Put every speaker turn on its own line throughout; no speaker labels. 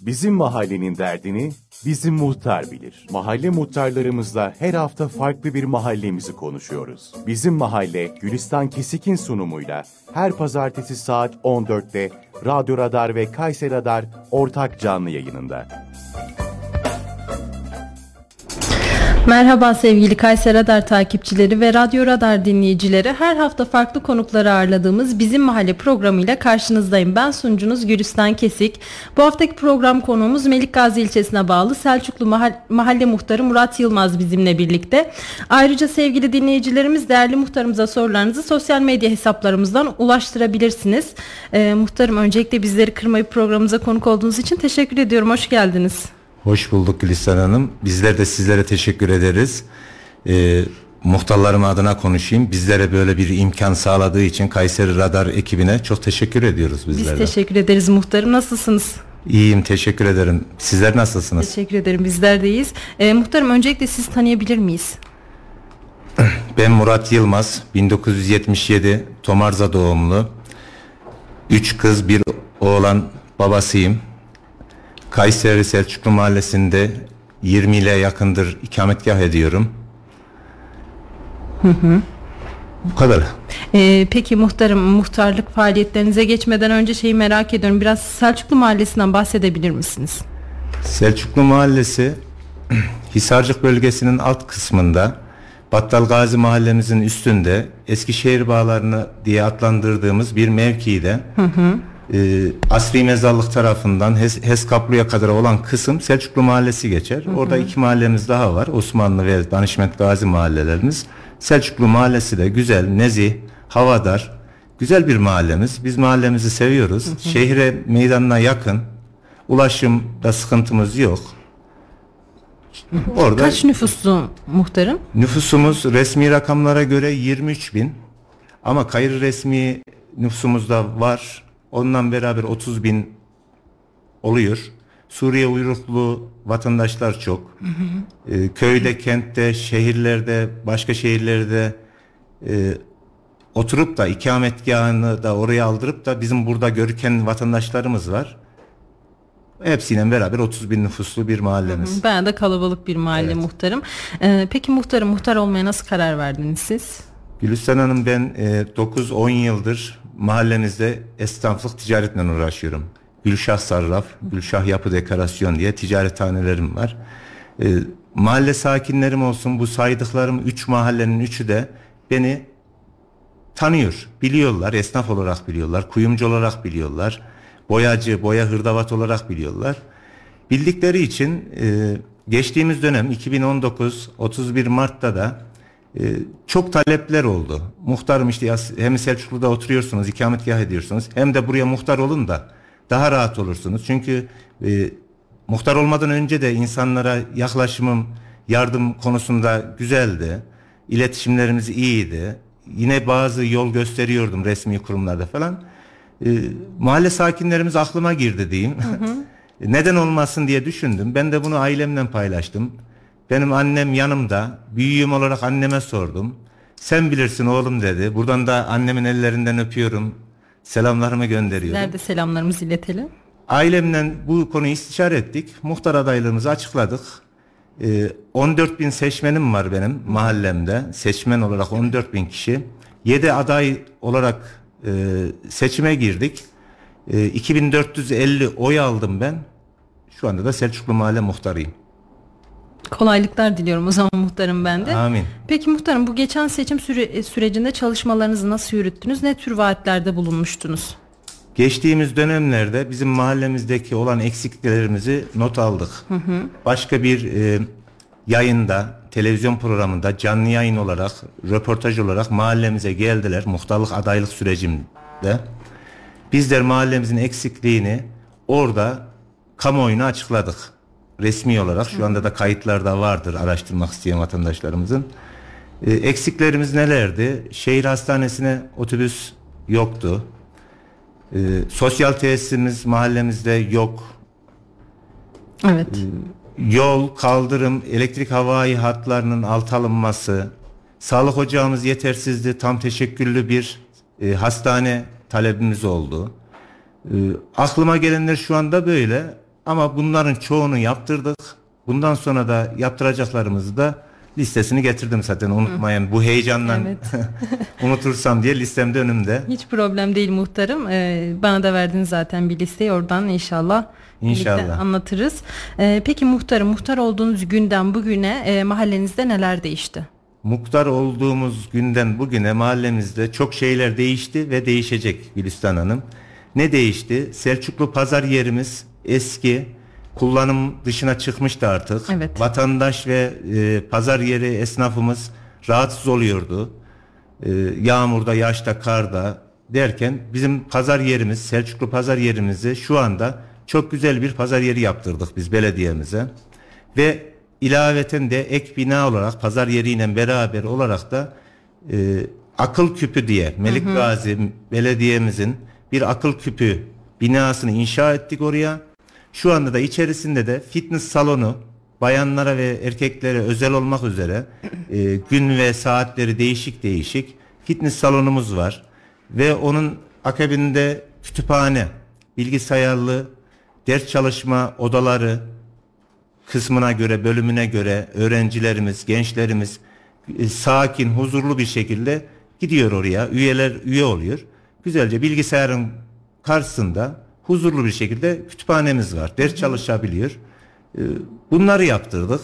Bizim mahallenin derdini bizim muhtar bilir. Mahalle muhtarlarımızla her hafta farklı bir mahallemizi konuşuyoruz. Bizim mahalle Gülistan Kesik'in sunumuyla her pazartesi saat 14'te Radyo Radar ve Kayseri Radar ortak canlı yayınında.
Merhaba sevgili Kayseri Radar takipçileri ve Radyo Radar dinleyicileri. Her hafta farklı konukları ağırladığımız Bizim Mahalle programıyla karşınızdayım. Ben sunucunuz Gülistan Kesik. Bu haftaki program konuğumuz Melik Gazi ilçesine bağlı Selçuklu Mahalle, Mahalle Muhtarı Murat Yılmaz bizimle birlikte. Ayrıca sevgili dinleyicilerimiz değerli muhtarımıza sorularınızı sosyal medya hesaplarımızdan ulaştırabilirsiniz. Ee, muhtarım öncelikle bizleri kırmayıp programımıza konuk olduğunuz için teşekkür ediyorum. Hoş geldiniz.
Hoş bulduk Gülistan Hanım. Bizler de sizlere teşekkür ederiz. Ee, muhtarlarım adına konuşayım. Bizlere böyle bir imkan sağladığı için Kayseri Radar ekibine çok teşekkür ediyoruz bizler
Biz teşekkür ederiz muhtarım. Nasılsınız?
İyiyim teşekkür ederim. Sizler nasılsınız?
Teşekkür ederim. Bizler deyiz. Ee, muhtarım öncelikle sizi tanıyabilir miyiz?
Ben Murat Yılmaz. 1977 Tomarza doğumlu. Üç kız bir oğlan babasıyım. Kayseri Selçuklu Mahallesi'nde 20 ile yakındır ikametgah ediyorum.
Hı hı.
Bu kadar.
Ee, peki muhtarım muhtarlık faaliyetlerinize geçmeden önce şeyi merak ediyorum. Biraz Selçuklu Mahallesi'nden bahsedebilir misiniz?
Selçuklu Mahallesi Hisarcık bölgesinin alt kısmında Battal Gazi mahallemizin üstünde Eskişehir bağlarını diye adlandırdığımız bir mevkide hı hı. E, Asri Mezarlık tarafından Hes, Heskaplı'ya kadar olan kısım Selçuklu Mahallesi geçer. Hı hı. Orada iki mahallemiz daha var. Osmanlı ve Danışmet Gazi mahallelerimiz. Selçuklu Mahallesi de güzel, nezih, havadar, güzel bir mahallemiz. Biz mahallemizi seviyoruz. Hı hı. Şehre meydanına yakın. Ulaşımda sıkıntımız yok.
Orada Kaç nüfuslu muhtarım?
Nüfusumuz resmi rakamlara göre 23 bin. Ama kayır resmi nüfusumuzda var. Ondan beraber 30 bin oluyor. Suriye uyruklu vatandaşlar çok. Hı hı. Ee, köyde, kentte, şehirlerde, başka şehirlerde e, oturup da ikametgahını da oraya aldırıp da bizim burada görüken vatandaşlarımız var. Hepsiyle beraber 30 bin nüfuslu bir mahallemiz.
Ben de kalabalık bir mahalle evet. muhtarım. Ee, peki muhtarım muhtar olmaya nasıl karar verdiniz siz?
Gülistan Hanım ben e, 9-10 yıldır mahallemizde esnaflık ticaretle uğraşıyorum. Gülşah Sarraf, Gülşah Yapı Dekorasyon diye ticarethanelerim var. E, mahalle sakinlerim olsun bu saydıklarım 3 mahallenin üçü de beni tanıyor, biliyorlar, esnaf olarak biliyorlar, kuyumcu olarak biliyorlar boyacı, boya hırdavat olarak biliyorlar. Bildikleri için e, geçtiğimiz dönem 2019 31 Mart'ta da çok talepler oldu. Muhtarım işte hem Selçuklu'da oturuyorsunuz, ikametgah ediyorsunuz hem de buraya muhtar olun da daha rahat olursunuz. Çünkü e, muhtar olmadan önce de insanlara yaklaşımım yardım konusunda güzeldi. İletişimlerimiz iyiydi. Yine bazı yol gösteriyordum resmi kurumlarda falan e, mahalle sakinlerimiz aklıma girdi diyeyim. Hı hı. Neden olmasın diye düşündüm. Ben de bunu ailemle paylaştım. Benim annem yanımda. Büyüğüm olarak anneme sordum. Sen bilirsin oğlum dedi. Buradan da annemin ellerinden öpüyorum. Selamlarımı gönderiyorum.
Nerede selamlarımızı iletelim?
Ailemle bu konuyu istişare ettik. Muhtar adaylığımızı açıkladık. Ee, 14 bin seçmenim var benim mahallemde. Seçmen olarak 14 bin kişi. 7 aday olarak e, seçime girdik. E, 2450 oy aldım ben. Şu anda da Selçuklu Mahalle muhtarıyım.
Kolaylıklar diliyorum o zaman muhtarım ben de.
Amin.
Peki muhtarım bu geçen seçim süre, e, sürecinde çalışmalarınızı nasıl yürüttünüz? Ne tür vaatlerde bulunmuştunuz?
Geçtiğimiz dönemlerde bizim mahallemizdeki olan eksikliklerimizi not aldık. Hı hı. Başka bir e, yayında televizyon programında canlı yayın olarak, röportaj olarak mahallemize geldiler muhtarlık adaylık sürecimde. Bizler mahallemizin eksikliğini orada kamuoyuna açıkladık. Resmi olarak şu anda da kayıtlarda vardır araştırmak isteyen vatandaşlarımızın. E, eksiklerimiz nelerdi? Şehir hastanesine otobüs yoktu. E, sosyal tesisimiz mahallemizde yok.
Evet. E,
yol, kaldırım, elektrik havai hatlarının alt alınması, sağlık ocağımız yetersizdi, tam teşekküllü bir e, hastane talebimiz oldu. E, aklıma gelenler şu anda böyle. Ama bunların çoğunu yaptırdık. Bundan sonra da yaptıracaklarımızı da listesini getirdim zaten unutmayın. Bu heyecandan
Evet.
unutursam diye listemde önümde.
Hiç problem değil muhtarım. Ee, bana da verdin zaten bir listeyi oradan inşallah.
İnşallah.
anlatırız. Ee, peki muhtarım muhtar olduğunuz günden bugüne e, mahallenizde neler değişti?
Muhtar olduğumuz günden bugüne mahallemizde çok şeyler değişti ve değişecek Gülistan Hanım. Ne değişti? Selçuklu pazar yerimiz eski, kullanım dışına çıkmıştı artık.
Evet.
Vatandaş ve e, pazar yeri esnafımız rahatsız oluyordu. E, yağmurda, yaşta, karda derken bizim pazar yerimiz, Selçuklu pazar yerimizi şu anda çok güzel bir pazar yeri yaptırdık biz belediyemize. Ve ilaveten de ek bina olarak pazar yeriyle beraber olarak da e, akıl küpü diye Melik Gazi belediyemizin bir akıl küpü binasını inşa ettik oraya. Şu anda da içerisinde de fitness salonu bayanlara ve erkeklere özel olmak üzere e, gün ve saatleri değişik değişik fitness salonumuz var ve onun akabinde kütüphane, bilgisayarlı ders çalışma odaları kısmına göre, bölümüne göre öğrencilerimiz, gençlerimiz e, sakin, huzurlu bir şekilde gidiyor oraya. Üyeler üye oluyor. Güzelce bilgisayarın karşısında huzurlu bir şekilde kütüphanemiz var. Ders çalışabiliyor. E, Bunları yaptırdık.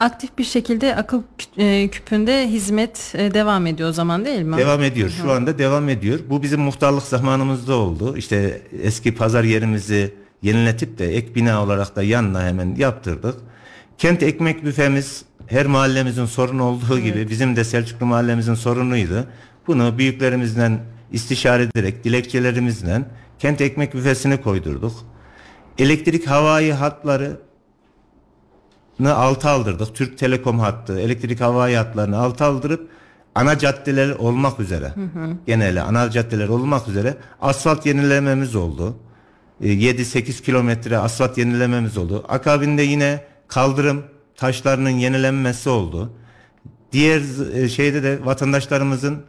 Aktif bir şekilde akıl e, küpünde hizmet e, devam ediyor o zaman değil mi?
Devam ediyor. Şu anda devam ediyor. Bu bizim muhtarlık zamanımızda oldu. İşte eski pazar yerimizi yeniletip de ek bina olarak da yanına hemen yaptırdık. Kent ekmek büfemiz her mahallemizin sorunu olduğu gibi bizim de Selçuklu mahallemizin sorunuydu. Bunu büyüklerimizden istişare ederek dilekçelerimizle kent ekmek büfesini koydurduk. Elektrik havai hatları altı aldırdık. Türk Telekom hattı, elektrik havai hatlarını altı aldırıp ana caddeler olmak üzere genelde ana caddeler olmak üzere asfalt yenilememiz oldu. E, 7-8 kilometre asfalt yenilememiz oldu. Akabinde yine kaldırım taşlarının yenilenmesi oldu. Diğer e, şeyde de vatandaşlarımızın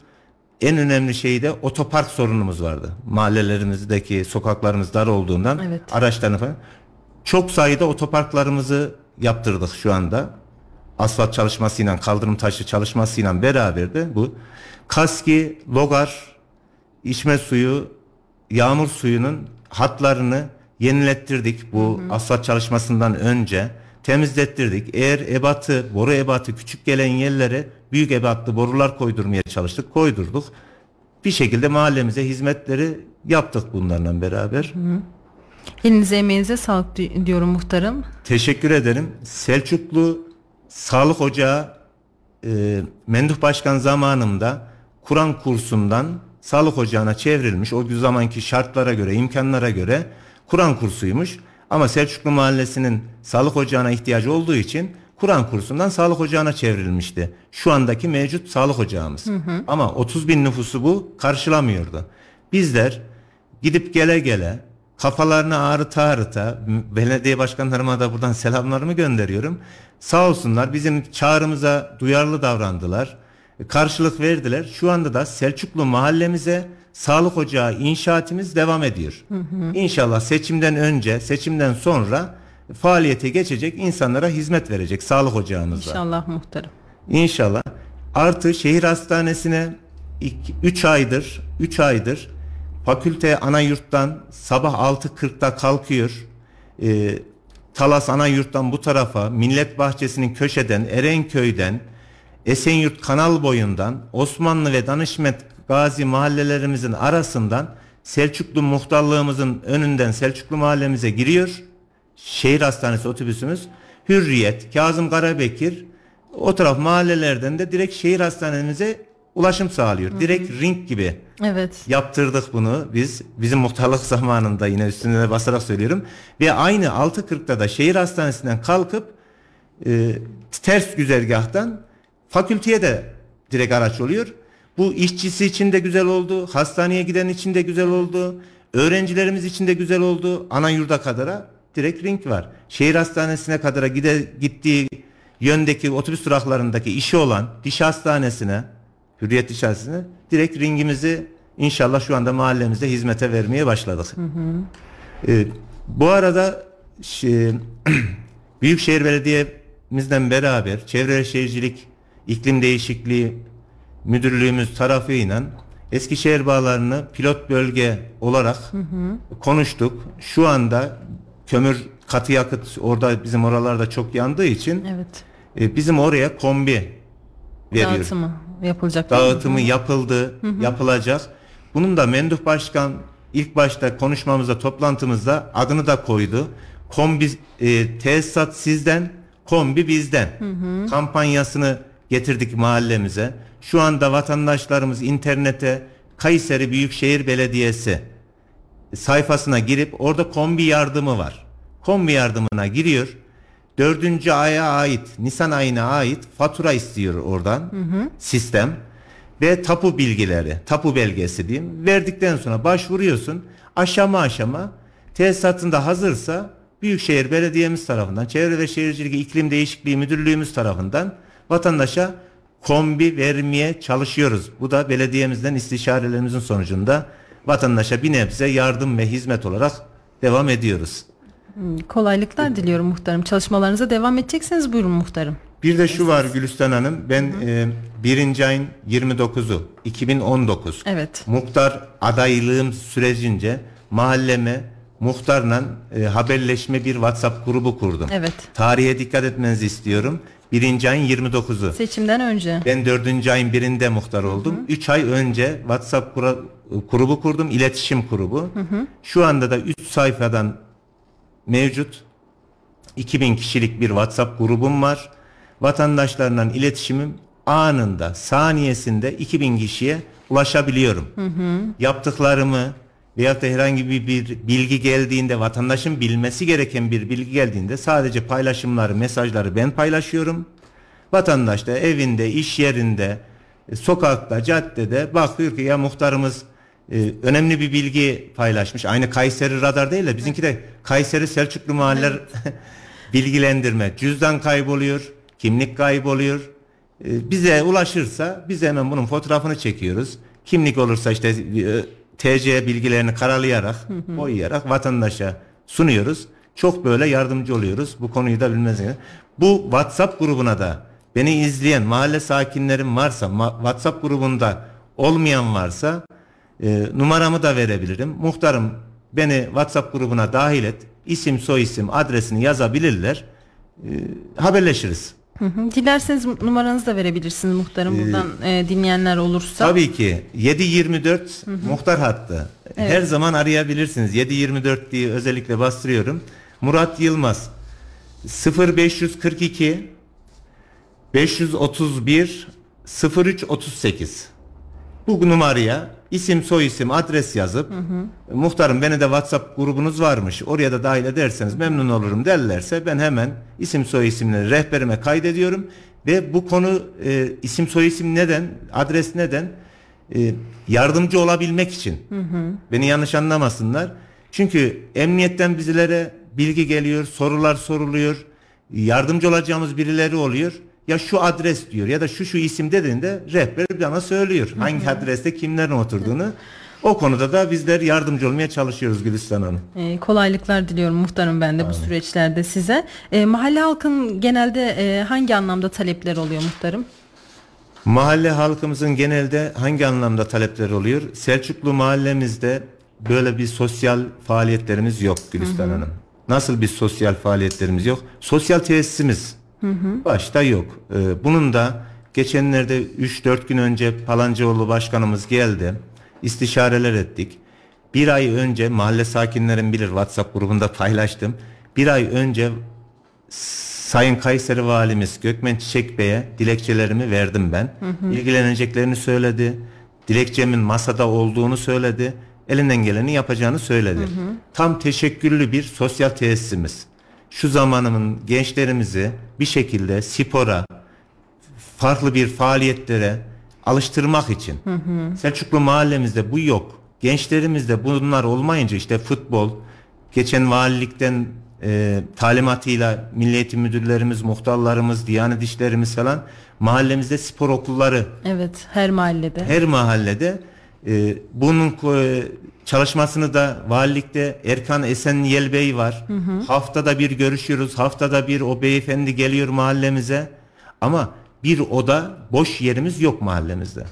en önemli şeyi de otopark sorunumuz vardı. Mahallelerimizdeki sokaklarımız dar olduğundan
Evet.
araçlarını falan. Çok sayıda otoparklarımızı yaptırdık şu anda. Asfalt çalışmasıyla, kaldırım taşı çalışmasıyla beraber de bu. Kaski, logar, içme suyu, yağmur suyunun hatlarını yenilettirdik bu asfalt çalışmasından önce. Temizlettirdik. Eğer ebatı, boru ebatı küçük gelen yerlere büyük ebatlı borular koydurmaya çalıştık. Koydurduk. Bir şekilde mahallemize hizmetleri yaptık bunlarla beraber.
Elinize emeğinize sağlık di- diyorum muhtarım.
Teşekkür ederim. Selçuklu Sağlık Ocağı e, Menduh Başkan zamanında Kur'an kursundan sağlık ocağına çevrilmiş. O zamanki şartlara göre, imkanlara göre Kur'an kursuymuş. Ama Selçuklu Mahallesi'nin sağlık ocağına ihtiyacı olduğu için Kur'an kursundan sağlık ocağına çevrilmişti. Şu andaki mevcut sağlık ocağımız. Ama 30 bin nüfusu bu karşılamıyordu. Bizler gidip gele gele kafalarını ağrıta ağrıta belediye başkanlarıma da buradan selamlarımı gönderiyorum. Sağ olsunlar bizim çağrımıza duyarlı davrandılar. E, Karşılık verdiler. Şu anda da Selçuklu mahallemize sağlık ocağı inşaatımız devam ediyor. İnşallah seçimden önce, seçimden sonra faaliyete geçecek, insanlara hizmet verecek sağlık ocağımızda.
İnşallah muhtarım.
İnşallah. Artı şehir hastanesine 3 aydır 3 aydır fakülte ana yurttan sabah 6.40'da kalkıyor. Ee, Talas ana yurttan bu tarafa Millet Bahçesi'nin köşeden Erenköy'den Esenyurt kanal boyundan Osmanlı ve Danışmet Gazi mahallelerimizin arasından Selçuklu muhtarlığımızın önünden Selçuklu mahallemize giriyor. Şehir hastanesi otobüsümüz Hürriyet, Kazım Karabekir o taraf mahallelerden de direkt şehir hastanemize ulaşım sağlıyor. Direkt ring gibi
Evet.
yaptırdık bunu biz. Bizim muhtarlık zamanında yine üstüne de basarak söylüyorum. Ve aynı 6.40'da da şehir hastanesinden kalkıp e, ters güzergahtan fakülteye de direkt araç oluyor. Bu işçisi için de güzel oldu. Hastaneye giden için de güzel oldu. Öğrencilerimiz için de güzel oldu. Ana yurda kadara direkt ring var. Şehir hastanesine kadara gide, gittiği yöndeki otobüs duraklarındaki işi olan diş hastanesine, hürriyet diş hastanesine direkt ringimizi inşallah şu anda mahallemizde hizmete vermeye başladık. Ee, bu arada şey, Büyükşehir Belediye'mizden beraber Çevre Şehircilik İklim Değişikliği Müdürlüğümüz tarafıyla Eskişehir bağlarını pilot bölge olarak konuştuk. Şu anda kömür katı yakıt orada bizim oralarda çok yandığı için
Evet.
e, bizim oraya kombi veriyor.
Dağıtımı yapılacak. değil mi?
Dağıtımı yapıldı, yapılacak. Bunun da Menduh Başkan ilk başta konuşmamızda, toplantımızda adını da koydu. Kombi e, tesisat sizden, kombi bizden. Kampanyasını getirdik mahallemize. Şu anda vatandaşlarımız internete Kayseri Büyükşehir Belediyesi sayfasına girip orada kombi yardımı var. Kombi yardımına giriyor. Dördüncü aya ait, Nisan ayına ait fatura istiyor oradan sistem ve tapu bilgileri, tapu belgesi diyeyim. Verdikten sonra başvuruyorsun. Aşama aşama tesisatında hazırsa Büyükşehir Belediyemiz tarafından, Çevre ve Şehircilik İklim Değişikliği Müdürlüğümüz tarafından vatandaşa kombi vermeye çalışıyoruz. Bu da belediyemizden istişarelerimizin sonucunda vatandaşa bir nebze yardım ve hizmet olarak devam ediyoruz.
Kolaylıklar diliyorum muhtarım. Çalışmalarınıza devam edeceksiniz buyurun muhtarım.
Bir de şu var Gülistan Hanım. Ben e, birinci ayın 29'u 2019
Evet.
muhtar adaylığım sürecince mahalleme muhtarla e, haberleşme bir WhatsApp grubu kurdum.
Evet.
Tarihe dikkat etmenizi istiyorum. Birinci ayın 29'u.
Seçimden önce.
Ben dördüncü ayın birinde muhtar oldum. Üç ay önce WhatsApp grubu kurdum. iletişim grubu. Şu anda da üç sayfadan mevcut. 2000 kişilik bir WhatsApp grubum var. Vatandaşlarla iletişimim anında, saniyesinde 2000 kişiye ulaşabiliyorum. Yaptıklarımı veyahut da herhangi bir, bir bilgi geldiğinde, vatandaşın bilmesi gereken bir bilgi geldiğinde sadece paylaşımları, mesajları ben paylaşıyorum. Vatandaş da evinde, iş yerinde, sokakta, caddede bakıyor ki ya muhtarımız e, önemli bir bilgi paylaşmış. Aynı Kayseri radar değil de bizimki de Kayseri Selçuklu mahalleler bilgilendirme. Cüzdan kayboluyor, kimlik kayboluyor. E, bize ulaşırsa biz hemen bunun fotoğrafını çekiyoruz. Kimlik olursa işte e, TC bilgilerini karalayarak, boyayarak vatandaşa sunuyoruz. Çok böyle yardımcı oluyoruz. Bu konuyu da bilmezsiniz. Bu WhatsApp grubuna da beni izleyen mahalle sakinlerim varsa, ma- WhatsApp grubunda olmayan varsa e, numaramı da verebilirim. Muhtarım beni WhatsApp grubuna dahil et. İsim, soyisim, adresini yazabilirler. E, haberleşiriz.
Hı hı. Dilerseniz numaranızı da verebilirsiniz muhtarım buradan e, dinleyenler olursa.
Tabii ki 724 muhtar hattı. Her zaman arayabilirsiniz. 724 diye özellikle bastırıyorum. Murat Yılmaz 0542 531 0338 bu numaraya isim soyisim adres yazıp muhtarım beni de WhatsApp grubunuz varmış. Oraya da dahil ederseniz memnun olurum. derlerse ben hemen isim soyisimleri rehberime kaydediyorum. Ve bu konu e, isim soyisim neden adres neden E, yardımcı olabilmek için. Beni yanlış anlamasınlar. Çünkü emniyetten bizlere bilgi geliyor sorular soruluyor yardımcı olacağımız birileri oluyor ya şu adres diyor ya da şu şu isim dediğinde rehber bana söylüyor hangi adreste kimlerin oturduğunu. O konuda da bizler yardımcı olmaya çalışıyoruz Gülistan Hanım.
E, kolaylıklar diliyorum muhtarım ben de bu süreçlerde size. E, mahalle halkın genelde e, hangi anlamda talepler oluyor muhtarım?
Mahalle halkımızın genelde hangi anlamda talepleri oluyor? Selçuklu mahallemizde böyle bir sosyal faaliyetlerimiz yok Gülistan Hanım. Nasıl bir sosyal faaliyetlerimiz yok? Sosyal tesisimiz başta yok. Ee, bunun da geçenlerde 3-4 gün önce Palancıoğlu Başkanımız geldi. İstişareler ettik. Bir ay önce mahalle sakinlerin bilir WhatsApp grubunda paylaştım. Bir ay önce Sayın Kayseri Valimiz Gökmen Çiçek Bey'e dilekçelerimi verdim ben. İlgileneceklerini söyledi. Dilekçemin masada olduğunu söyledi. Elinden geleni yapacağını söyledi. Tam teşekküllü bir sosyal tesisimiz. Şu zamanımın gençlerimizi bir şekilde spora, farklı bir faaliyetlere alıştırmak için. Selçuklu mahallemizde bu yok. Gençlerimizde bunlar olmayınca işte futbol, geçen valilikten e, talimatıyla milli eğitim müdürlerimiz, muhtarlarımız, diyanet işlerimiz falan mahallemizde spor okulları
Evet her mahallede.
her mahallede E, bunun e, çalışmasını da valilikte Erkan Esen Yel var. Hı hı. Haftada bir görüşüyoruz. Haftada bir o beyefendi geliyor mahallemize. Ama bir oda boş yerimiz yok mahallemizde.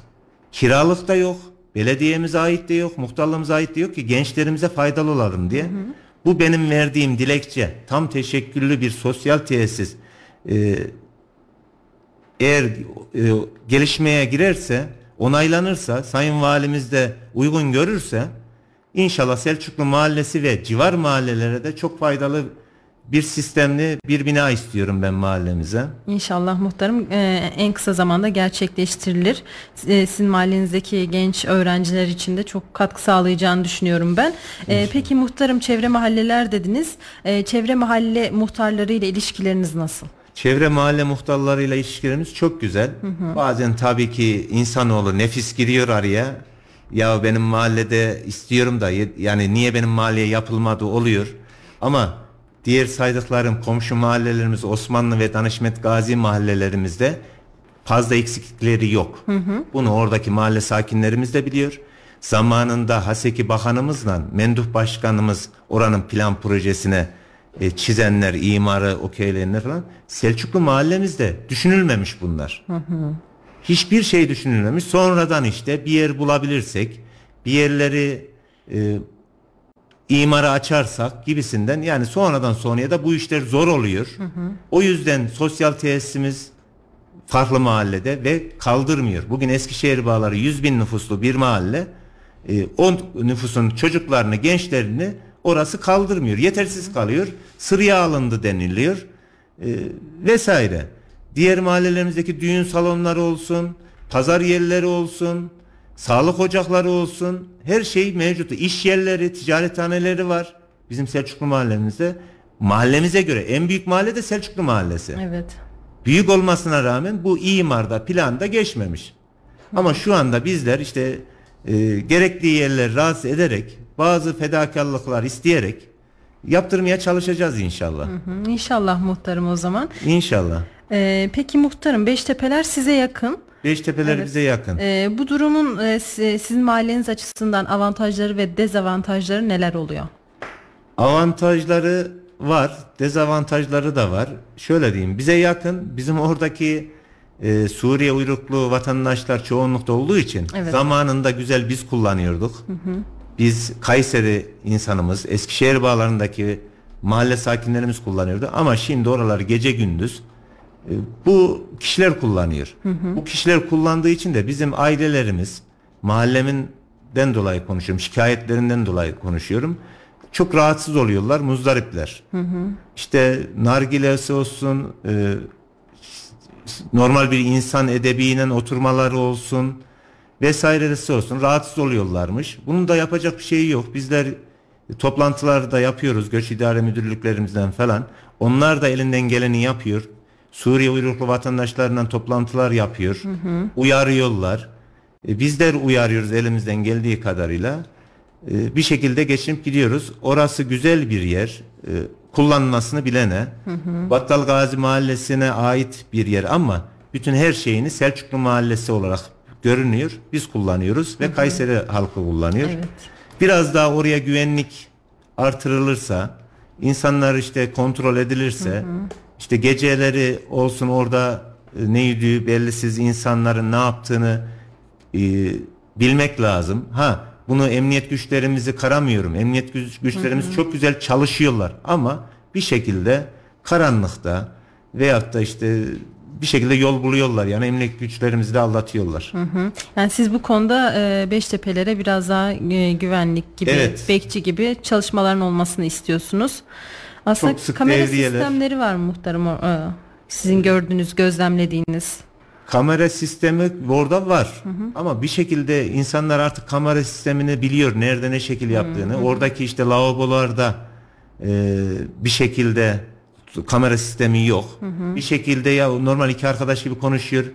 Kiralık da yok. Belediyemize ait de yok. Muhtarlığımıza ait de yok ki gençlerimize faydalı olalım diye. Hı hı. Bu benim verdiğim dilekçe. Tam teşekküllü bir sosyal tesis. Ee, eğer e, gelişmeye girerse onaylanırsa Sayın Valimiz de uygun görürse inşallah Selçuklu Mahallesi ve civar mahallelere de çok faydalı bir sistemli bir bina istiyorum ben mahallemize.
İnşallah muhtarım e, en kısa zamanda gerçekleştirilir. E, sizin mahallenizdeki genç öğrenciler için de çok katkı sağlayacağını düşünüyorum ben. E, peki muhtarım çevre mahalleler dediniz. E, çevre mahalle muhtarları ile ilişkileriniz nasıl?
Çevre mahalle muhtarlarıyla ilişkilerimiz çok güzel. Hı hı. Bazen tabii ki insanoğlu nefis giriyor araya. Ya benim mahallede istiyorum da yani niye benim mahalleye yapılmadı oluyor. Ama diğer saydıklarım komşu mahallelerimiz Osmanlı ve Danışmet Gazi mahallelerimizde fazla eksiklikleri yok. Hı hı. Bunu oradaki mahalle sakinlerimiz de biliyor. Zamanında Haseki Bakanımızla Menduh Başkanımız oranın plan projesine e, çizenler, imarı okeyleyenler falan Selçuklu mahallemizde düşünülmemiş bunlar. Hı hı. Hiçbir şey düşünülmemiş. Sonradan işte bir yer bulabilirsek, bir yerleri e, imara açarsak gibisinden yani sonradan sonraya da bu işler zor oluyor. Hı hı. O yüzden sosyal tesisimiz farklı mahallede ve kaldırmıyor. Bugün Eskişehir Bağları 100 bin nüfuslu bir mahalle. 10 e, nüfusun çocuklarını, gençlerini orası kaldırmıyor. Yetersiz kalıyor. Sıraya alındı deniliyor. E, vesaire. Diğer mahallelerimizdeki düğün salonları olsun, pazar yerleri olsun, sağlık ocakları olsun, her şey mevcut. İş yerleri, ticarethaneleri var. Bizim Selçuklu mahallemizde. Mahallemize göre en büyük mahalle de Selçuklu mahallesi.
Evet.
Büyük olmasına rağmen bu imarda, planda geçmemiş. Ama şu anda bizler işte e, gerekli yerleri rahatsız ederek bazı fedakarlıklar isteyerek yaptırmaya çalışacağız inşallah. Hı
hı, inşallah muhtarım o zaman.
İnşallah.
Ee, peki muhtarım Beştepeler size yakın.
Beştepeler evet. bize yakın.
Ee, bu durumun e, sizin mahalleniz açısından avantajları ve dezavantajları neler oluyor?
Avantajları var, dezavantajları da var. Şöyle diyeyim, bize yakın, bizim oradaki e, Suriye uyruklu vatandaşlar çoğunlukta olduğu için evet. zamanında güzel biz kullanıyorduk. Hı hı. Biz Kayseri insanımız, Eskişehir bağlarındaki mahalle sakinlerimiz kullanıyordu ama şimdi oralar gece gündüz e, bu kişiler kullanıyor. Hı hı. Bu kişiler kullandığı için de bizim ailelerimiz mahalleminden dolayı konuşuyorum, şikayetlerinden dolayı konuşuyorum. Çok rahatsız oluyorlar, muzdaripler. Hı hı. İşte nargilesi olsun, e, normal bir insan edebiyle oturmaları olsun vesairesi olsun rahatsız oluyorlarmış. Bunun da yapacak bir şeyi yok. Bizler toplantılar da yapıyoruz göç idare müdürlüklerimizden falan. Onlar da elinden geleni yapıyor. Suriye uyruklu vatandaşlarla toplantılar yapıyor. Hı hı. Uyarıyorlar. E, bizler uyarıyoruz elimizden geldiği kadarıyla. E, bir şekilde geçinip gidiyoruz. Orası güzel bir yer. E, kullanmasını bilene. Hı hı. Battal Gazi Mahallesi'ne ait bir yer ama bütün her şeyini Selçuklu Mahallesi olarak görünüyor. Biz kullanıyoruz ve hı hı. Kayseri halkı kullanıyor. Evet. Biraz daha oraya güvenlik artırılırsa, insanlar işte kontrol edilirse, hı hı. işte geceleri olsun orada e, neydi bellisiz insanların ne yaptığını e, bilmek lazım. Ha bunu emniyet güçlerimizi karamıyorum. Emniyet güç, güçlerimiz hı hı. çok güzel çalışıyorlar ama bir şekilde karanlıkta veyahut da işte bir şekilde yol buluyorlar. Yani emniyet güçlerimizi de aldatıyorlar. Hı
hı. Yani siz bu konuda e, Beştepe'lere biraz daha e, güvenlik gibi, evet. bekçi gibi çalışmaların olmasını istiyorsunuz. Aslında kamera devriyeler. sistemleri var muhtarım? E, sizin gördüğünüz, gözlemlediğiniz.
Kamera sistemi orada var. Hı hı. Ama bir şekilde insanlar artık kamera sistemini biliyor. Nerede ne şekil yaptığını. Hı hı. Oradaki işte lavabolarda e, bir şekilde kamera sistemi yok. Hı hı. Bir şekilde ya normal iki arkadaş gibi konuşuyor.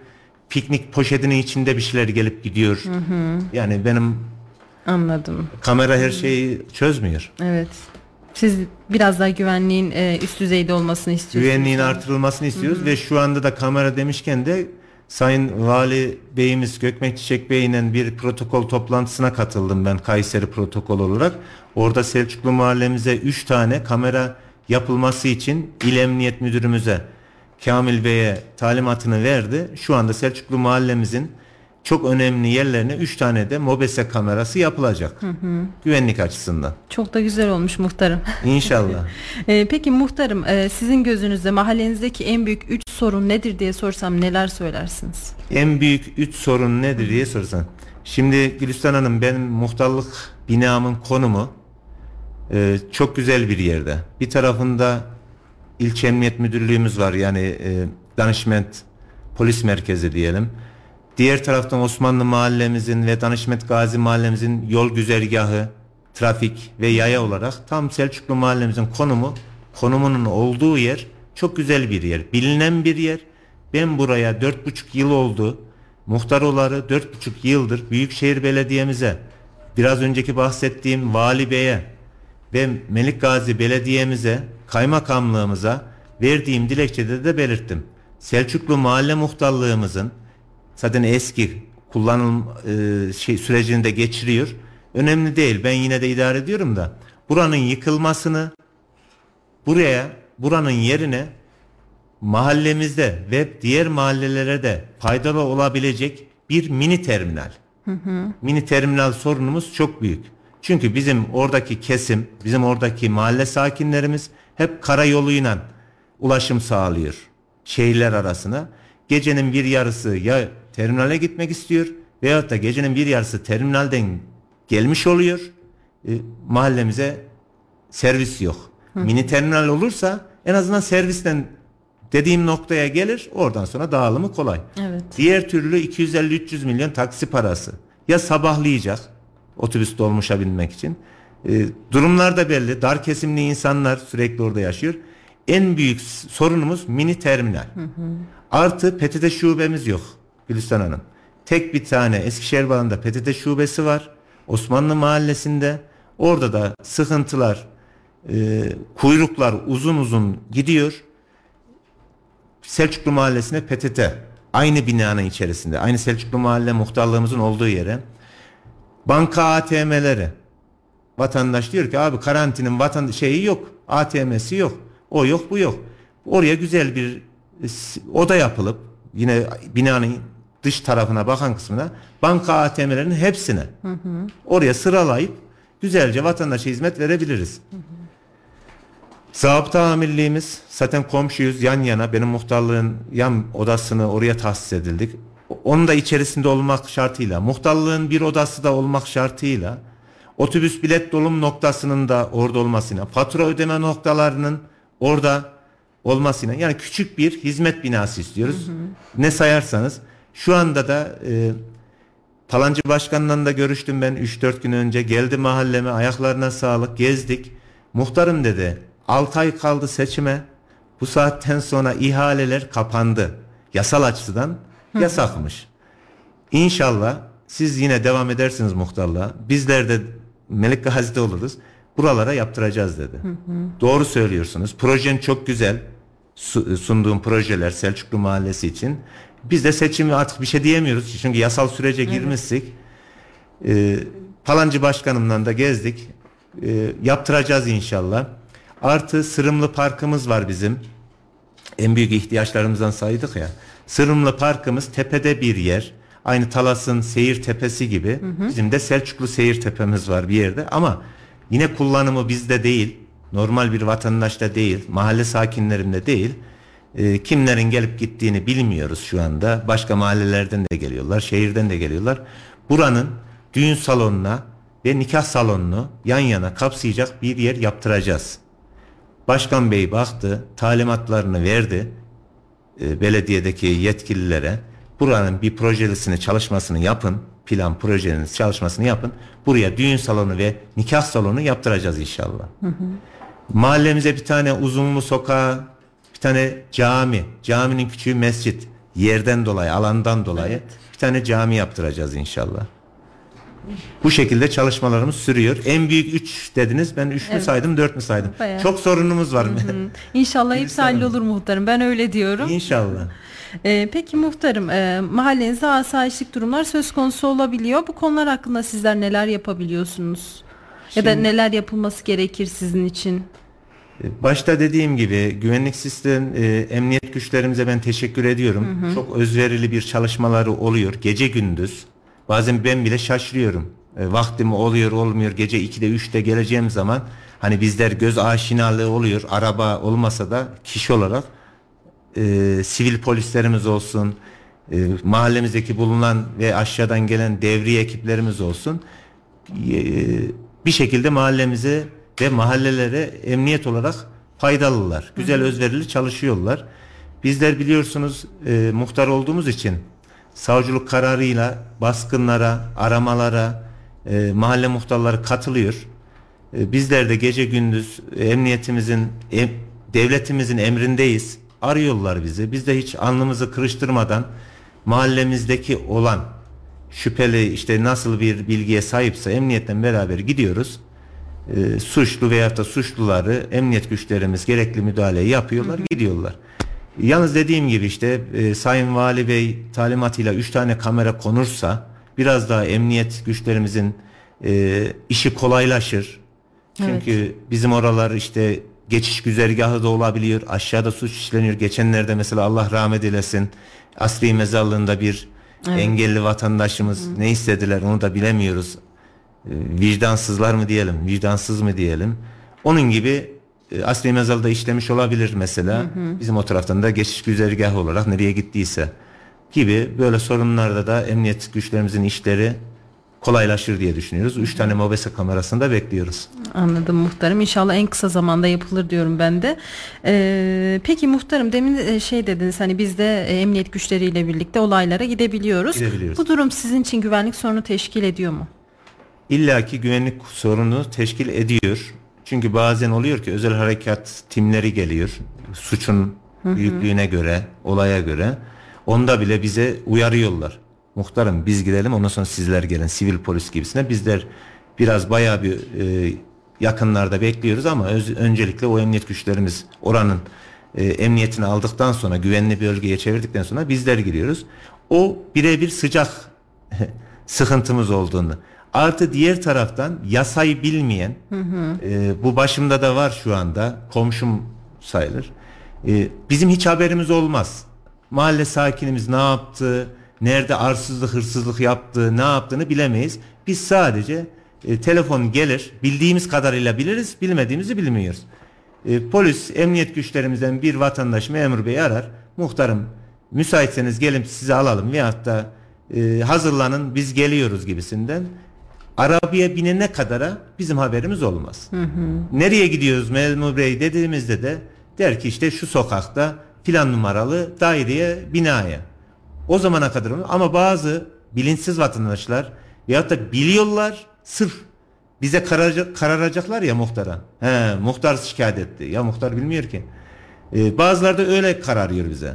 Piknik poşetinin içinde bir şeyler gelip gidiyor. Hı hı. Yani benim
anladım.
Kamera her şeyi çözmüyor.
Evet. Siz biraz daha güvenliğin e, üst düzeyde olmasını istiyorsunuz.
Güvenliğin artırılmasını istiyoruz hı hı. ve şu anda da kamera demişken de Sayın Vali Beyimiz Gökmek Çiçek Bey'le bir protokol toplantısına katıldım ben Kayseri protokol olarak. Orada Selçuklu mahallemize 3 tane kamera yapılması için İl Emniyet Müdürümüze Kamil Bey'e talimatını verdi. Şu anda Selçuklu mahallemizin çok önemli yerlerine 3 tane de mobese kamerası yapılacak. Hı hı. Güvenlik açısından.
Çok da güzel olmuş muhtarım.
İnşallah.
e, peki muhtarım e, sizin gözünüzde mahallenizdeki en büyük 3 sorun nedir diye sorsam neler söylersiniz?
En büyük 3 sorun nedir diye sorsan. Şimdi Gülistan Hanım benim muhtarlık binamın konumu e, çok güzel bir yerde. Bir tarafında ilçe emniyet müdürlüğümüz var yani e, danışment polis merkezi diyelim. Diğer taraftan Osmanlı mahallemizin ve Danışmet Gazi mahallemizin yol güzergahı, trafik ve yaya olarak tam Selçuklu mahallemizin konumu, konumunun olduğu yer çok güzel bir yer. Bilinen bir yer. Ben buraya dört buçuk yıl oldu. Muhtar oları dört buçuk yıldır Büyükşehir Belediye'mize, biraz önceki bahsettiğim Vali Bey'e ve Melik Gazi Belediye'mize, kaymakamlığımıza verdiğim dilekçede de belirttim. Selçuklu Mahalle Muhtarlığımızın zaten eski kullanım e, şey sürecini de geçiriyor. Önemli değil. Ben yine de idare ediyorum da buranın yıkılmasını buraya buranın yerine mahallemizde ve diğer mahallelere de faydalı olabilecek bir mini terminal. Hı hı. Mini terminal sorunumuz çok büyük. Çünkü bizim oradaki kesim, bizim oradaki mahalle sakinlerimiz hep karayoluyla ulaşım sağlıyor şehirler arasına. Gecenin bir yarısı ya terminale gitmek istiyor veyahut da gecenin bir yarısı terminalden gelmiş oluyor. E, mahallemize servis yok. Hı. Mini terminal olursa en azından servisten dediğim noktaya gelir. Oradan sonra dağılımı kolay. Evet. Diğer türlü 250-300 milyon taksi parası. Ya sabahlayacak otobüs dolmuşa binmek için. E, durumlar da belli. Dar kesimli insanlar sürekli orada yaşıyor. En büyük sorunumuz mini terminal. Hı hı. Artı PTT şubemiz yok. Gülistan Hanım. Tek bir tane Eskişehir bağında PTT şubesi var. Osmanlı mahallesinde. Orada da sıkıntılar, e, kuyruklar uzun uzun gidiyor. Selçuklu mahallesine PTT. Aynı binanın içerisinde. Aynı Selçuklu mahalle muhtarlığımızın olduğu yere. Banka ATM'leri. Vatandaş diyor ki abi karantinin vatan şeyi yok. ATM'si yok. O yok bu yok. Oraya güzel bir oda yapılıp yine binanın dış tarafına bakan kısmına banka ATM'lerinin hepsine hı hı. oraya sıralayıp güzelce vatandaşa hizmet verebiliriz. Hı hı. Zabıta amirliğimiz zaten komşuyuz yan yana benim muhtarlığın yan odasını oraya tahsis edildik. Onun da içerisinde olmak şartıyla muhtarlığın bir odası da olmak şartıyla otobüs bilet dolum noktasının da orada olmasıyla fatura ödeme noktalarının orada olmasıyla yani küçük bir hizmet binası istiyoruz. Hı hı. Ne sayarsanız şu anda da e, Palancı Başkan'la da görüştüm ben 3-4 gün önce. Geldi mahalleme ayaklarına sağlık gezdik. Muhtarım dedi 6 ay kaldı seçime. Bu saatten sonra ihaleler kapandı. Yasal açıdan yasakmış. İnşallah siz yine devam edersiniz muhtarlığa. Bizler de Melik Gazi'de oluruz. Buralara yaptıracağız dedi. Hı hı. Doğru söylüyorsunuz. Projen çok güzel. Sunduğum projeler Selçuklu Mahallesi için. Biz de seçimi artık bir şey diyemiyoruz. Çünkü yasal sürece evet. girmiştik. Ee, Palancı Başkanımla da gezdik. Ee, yaptıracağız inşallah. Artı Sırımlı Parkımız var bizim. En büyük ihtiyaçlarımızdan saydık ya. Sırımlı Parkımız tepede bir yer. Aynı Talas'ın seyir tepesi gibi. Hı hı. Bizim de Selçuklu seyir tepemiz var bir yerde. Ama yine kullanımı bizde değil. Normal bir vatandaşta değil. Mahalle sakinlerinde değil. E, kimlerin gelip gittiğini bilmiyoruz şu anda. Başka mahallelerden de geliyorlar. Şehirden de geliyorlar. Buranın düğün salonuna ve nikah salonunu yan yana kapsayacak bir yer yaptıracağız. Başkan Bey baktı, talimatlarını verdi e, belediyedeki yetkililere. Buranın bir projesini çalışmasını yapın, plan projenin çalışmasını yapın. Buraya düğün salonu ve nikah salonu yaptıracağız inşallah. Hı hı. Mahallemize bir tane uzunlu sokağı, bir tane cami, caminin küçüğü mescit. Yerden dolayı, alandan dolayı evet. bir tane cami yaptıracağız inşallah. bu şekilde çalışmalarımız sürüyor. En büyük 3 dediniz. Ben 3 mü
Evet.
saydım 4 mü saydım?
Bayağı.
Çok sorunumuz var.
İnşallah hepsi
Gülistan Hanım.
hallolur muhtarım. Ben öyle diyorum.
İnşallah.
Ee, peki muhtarım e, mahallenizde asayişlik durumlar söz konusu olabiliyor. Bu konular hakkında sizler neler yapabiliyorsunuz? Ya da
Şimdi-
neler yapılması gerekir sizin için?
Başta dediğim gibi güvenlik sistem e, emniyet güçlerimize ben teşekkür ediyorum. Çok özverili bir çalışmaları oluyor gece gündüz. Bazen ben bile şaşırıyorum. E, vaktim oluyor olmuyor gece 2'de 3'te geleceğim zaman hani bizler göz aşinalığı oluyor. Araba olmasa da kişi olarak e, sivil polislerimiz olsun, e, mahallemizdeki bulunan ve aşağıdan gelen devriye ekiplerimiz olsun e, bir şekilde mahallemize ve mahallelere emniyet olarak faydalılar. Güzel özverili çalışıyorlar. Bizler biliyorsunuz e, muhtar olduğumuz için savcılık kararıyla baskınlara, aramalara e, mahalle muhtarları katılıyor. E, bizler de gece gündüz emniyetimizin, em- devletimizin emrindeyiz. Arıyorlar bizi. Biz de hiç alnımızı kırıştırmadan mahallemizdeki olan şüpheli işte nasıl bir bilgiye sahipse emniyetten beraber gidiyoruz. E, suçlu veyahut da suçluları emniyet güçlerimiz gerekli müdahaleyi yapıyorlar, gidiyorlar. Yalnız dediğim gibi işte e, Sayın Vali Bey talimatıyla 3 tane kamera konursa biraz daha emniyet güçlerimizin e, işi kolaylaşır. Çünkü bizim oralar işte geçiş güzergahı da olabiliyor. Aşağıda suç işleniyor. Geçenlerde mesela Allah rahmet eylesin Asri mezarlığında bir engelli vatandaşımız ne istediler onu da bilemiyoruz. E, vicdansızlar mı diyelim, vicdansız mı diyelim. Onun gibi e, Asri mezarda işlemiş olabilir mesela. Bizim o taraftan da geçiş güzergahı olarak nereye gittiyse gibi böyle sorunlarda da emniyet güçlerimizin işleri kolaylaşır diye düşünüyoruz. Üç tane mobese kamerasını da bekliyoruz.
Anladım muhtarım. İnşallah en kısa zamanda yapılır diyorum ben de. Ee, peki muhtarım demin e, şey dediniz hani biz de e, emniyet güçleriyle birlikte olaylara gidebiliyoruz.
Gidebiliyoruz.
Bu durum sizin için güvenlik sorunu teşkil ediyor mu?
İllaki güvenlik sorunu teşkil ediyor. Çünkü bazen oluyor ki özel harekat timleri geliyor. Suçun büyüklüğüne göre, olaya göre. Onda bile bize uyarıyorlar. Muhtarım biz gidelim ondan sonra sizler gelin sivil polis gibisine. Bizler biraz bayağı bir e, yakınlarda bekliyoruz ama öz- öncelikle o emniyet güçlerimiz oranın e, emniyetini aldıktan sonra güvenli bir bölgeye çevirdikten sonra bizler giriyoruz. O birebir sıcak sıkıntımız olduğunu. Artı diğer taraftan yasayı bilmeyen e, bu başımda da var şu anda komşum sayılır. E, bizim hiç haberimiz olmaz. Mahalle sakinimiz ne yaptı, nerede arsızlık hırsızlık yaptı, ne yaptığını bilemeyiz. Biz sadece e, telefon gelir, bildiğimiz kadarıyla biliriz, bilmediğimizi bilmiyoruz. E, polis, emniyet güçlerimizden bir vatandaş memur bey arar. Muhtarım müsaitseniz gelin sizi alalım veyahut da e, hazırlanın biz geliyoruz gibisinden. Arabaya binene kadara bizim haberimiz olmaz. Nereye gidiyoruz memur bey dediğimizde de der ki işte şu sokakta filan numaralı daireye binaya. O zamana kadar ama bazı bilinçsiz vatandaşlar veyahut da biliyorlar sırf bize kararacak, kararacaklar ya muhtara. He, muhtar şikayet etti. Ya muhtar bilmiyor ki. Ee, bazıları da öyle kararıyor bize.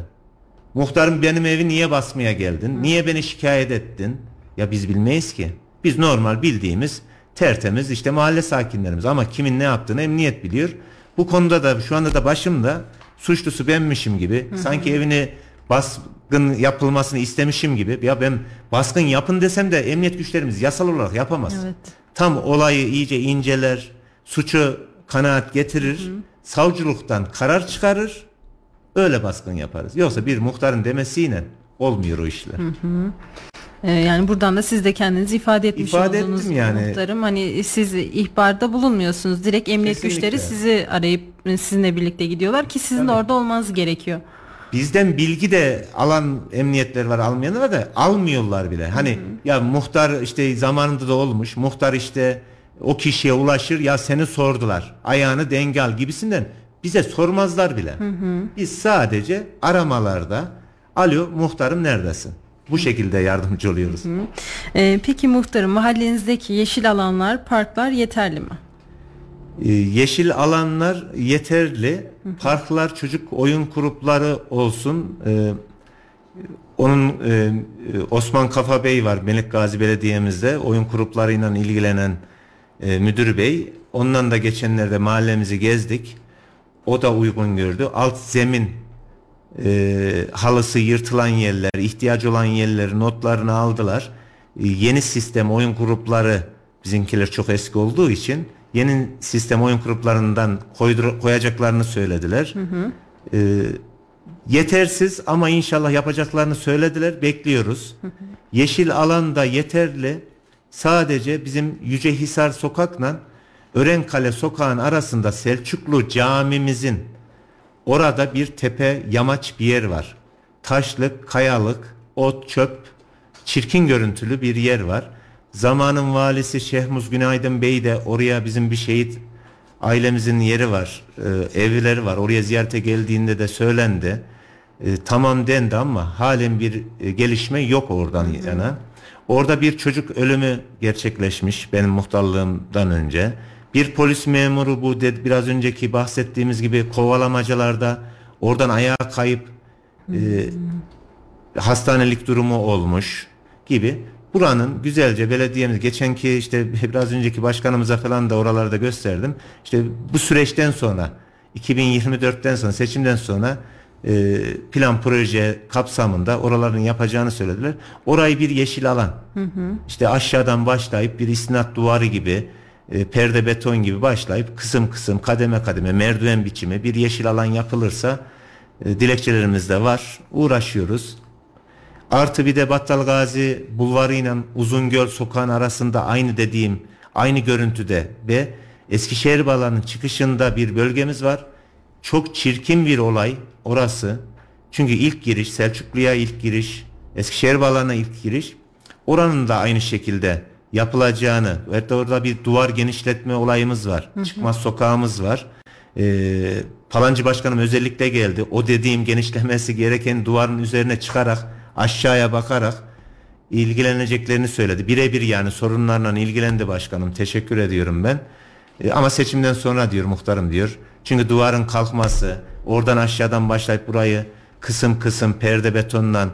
Muhtarım benim evi niye basmaya geldin? Niye beni şikayet ettin? Ya biz bilmeyiz ki. Biz normal bildiğimiz tertemiz işte mahalle sakinlerimiz ama kimin ne yaptığını emniyet biliyor. Bu konuda da şu anda da başımda suçlusu benmişim gibi sanki evini baskın yapılmasını istemişim gibi ya ben baskın yapın desem de emniyet güçlerimiz yasal olarak yapamaz.
Evet.
Tam olayı iyice inceler, suçu kanaat getirir, savcılıktan karar çıkarır, öyle baskın yaparız. Yoksa bir muhtarın demesiyle olmuyor o işler.
Ee, yani buradan da siz de kendinizi ifade etmiş
İfade
oldunuz
ettim yani.
muhtarım. Hani siz ihbarda bulunmuyorsunuz. Direkt emniyet
Kesinlikle.
güçleri sizi arayıp e, sizinle birlikte gidiyorlar ki sizin de orada olmanız gerekiyor.
Bizden bilgi de alan emniyetler var almayanlar da almıyorlar bile. Hani ya muhtar işte zamanında da olmuş. Muhtar işte o kişiye ulaşır ya seni sordular. Ayağını denge al gibisinden bize sormazlar bile. Biz sadece aramalarda alo muhtarım neredesin? Bu şekilde yardımcı oluyoruz.
Ee, peki muhtarım mahallenizdeki yeşil alanlar, parklar yeterli mi?
Ee, yeşil alanlar yeterli. Parklar, çocuk oyun grupları olsun. Ee, Onun e, Osman Kafa Bey var Melik Gazi Belediye'mizde oyun gruplarıyla ilgilenen e, müdür bey. Ondan da geçenlerde mahallemizi gezdik. O da uygun gördü. Alt zemin e, halısı yırtılan yerler, ihtiyacı olan yerleri notlarını aldılar. E, yeni sistem oyun grupları bizimkiler çok eski olduğu için yeni sistem oyun gruplarından koydur, koyacaklarını söylediler. Hı hı. E, yetersiz ama inşallah yapacaklarını söylediler. Bekliyoruz. Hı hı. Yeşil alan da yeterli. Sadece bizim Yücehisar sokakla Örenkale sokağın arasında Selçuklu camimizin orada bir tepe yamaç bir yer var. Taşlık, kayalık, ot, çöp, çirkin görüntülü bir yer var. Zamanın valisi Şehmuz Günaydın Bey de oraya bizim bir şehit ailemizin yeri var, e, evleri var. Oraya ziyarete geldiğinde de söylendi. E, tamam dendi ama halen bir e, gelişme yok oradan hı hı. yana. Orada bir çocuk ölümü gerçekleşmiş benim muhtarlığımdan önce. Bir polis memuru bu dedi, biraz önceki bahsettiğimiz gibi kovalamacalarda oradan ayağa kayıp e, hastanelik durumu olmuş gibi. Buranın güzelce belediyemiz geçenki işte biraz önceki başkanımıza falan da oralarda gösterdim. İşte bu süreçten sonra 2024'ten sonra seçimden sonra e, plan proje kapsamında oraların yapacağını söylediler. Orayı bir yeşil alan. Hı hı. İşte aşağıdan başlayıp bir istinat duvarı gibi e, perde beton gibi başlayıp kısım kısım kademe kademe merdiven biçimi bir yeşil alan yapılırsa e, dilekçelerimiz de var. Uğraşıyoruz. Artı bir de Battal Gazi bulvarı ile Uzungöl sokağın arasında aynı dediğim aynı görüntüde ve Eskişehir Bağları'nın çıkışında bir bölgemiz var. Çok çirkin bir olay orası. Çünkü ilk giriş Selçuklu'ya ilk giriş, Eskişehir Bağları'na ilk giriş. Oranın da aynı şekilde yapılacağını ve orada bir duvar genişletme olayımız var. Hı hı. Çıkmaz sokağımız var. Ee, Palancı Başkanım özellikle geldi. O dediğim genişlemesi gereken duvarın üzerine çıkarak aşağıya bakarak ilgileneceklerini söyledi. Birebir yani sorunlarla ilgilendi başkanım. Teşekkür ediyorum ben. Ee, ama seçimden sonra diyor muhtarım diyor. Çünkü duvarın kalkması, oradan aşağıdan başlayıp burayı kısım kısım perde betondan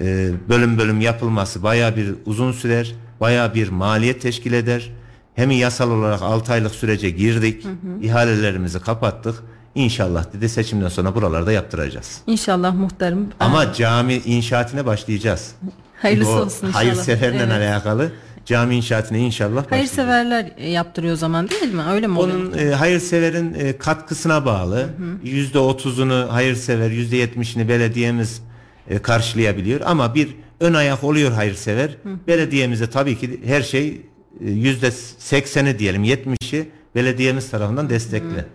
e, bölüm bölüm yapılması baya bir uzun sürer baya bir maliyet teşkil eder. Hem yasal olarak 6 aylık sürece girdik. Hı hı. ihalelerimizi kapattık. İnşallah dedi seçimden sonra buralarda yaptıracağız.
İnşallah muhtarım.
Ama cami inşaatine başlayacağız.
Hayırlısı o olsun
inşallah. Hayırseverle evet. alakalı cami inşaatine inşallah
Hayırseverler yaptırıyor o zaman değil mi? Öyle mi oluyor?
Onun e, hayırseverin e, katkısına bağlı. Yüzde otuzunu hayırsever, yüzde yetmişini belediyemiz e, karşılayabiliyor. Ama bir ön ayak oluyor hayırsever. Hı. Belediyemize tabii ki her şey e, yüzde sekseni diyelim yetmişi belediyemiz tarafından destekli. Hı.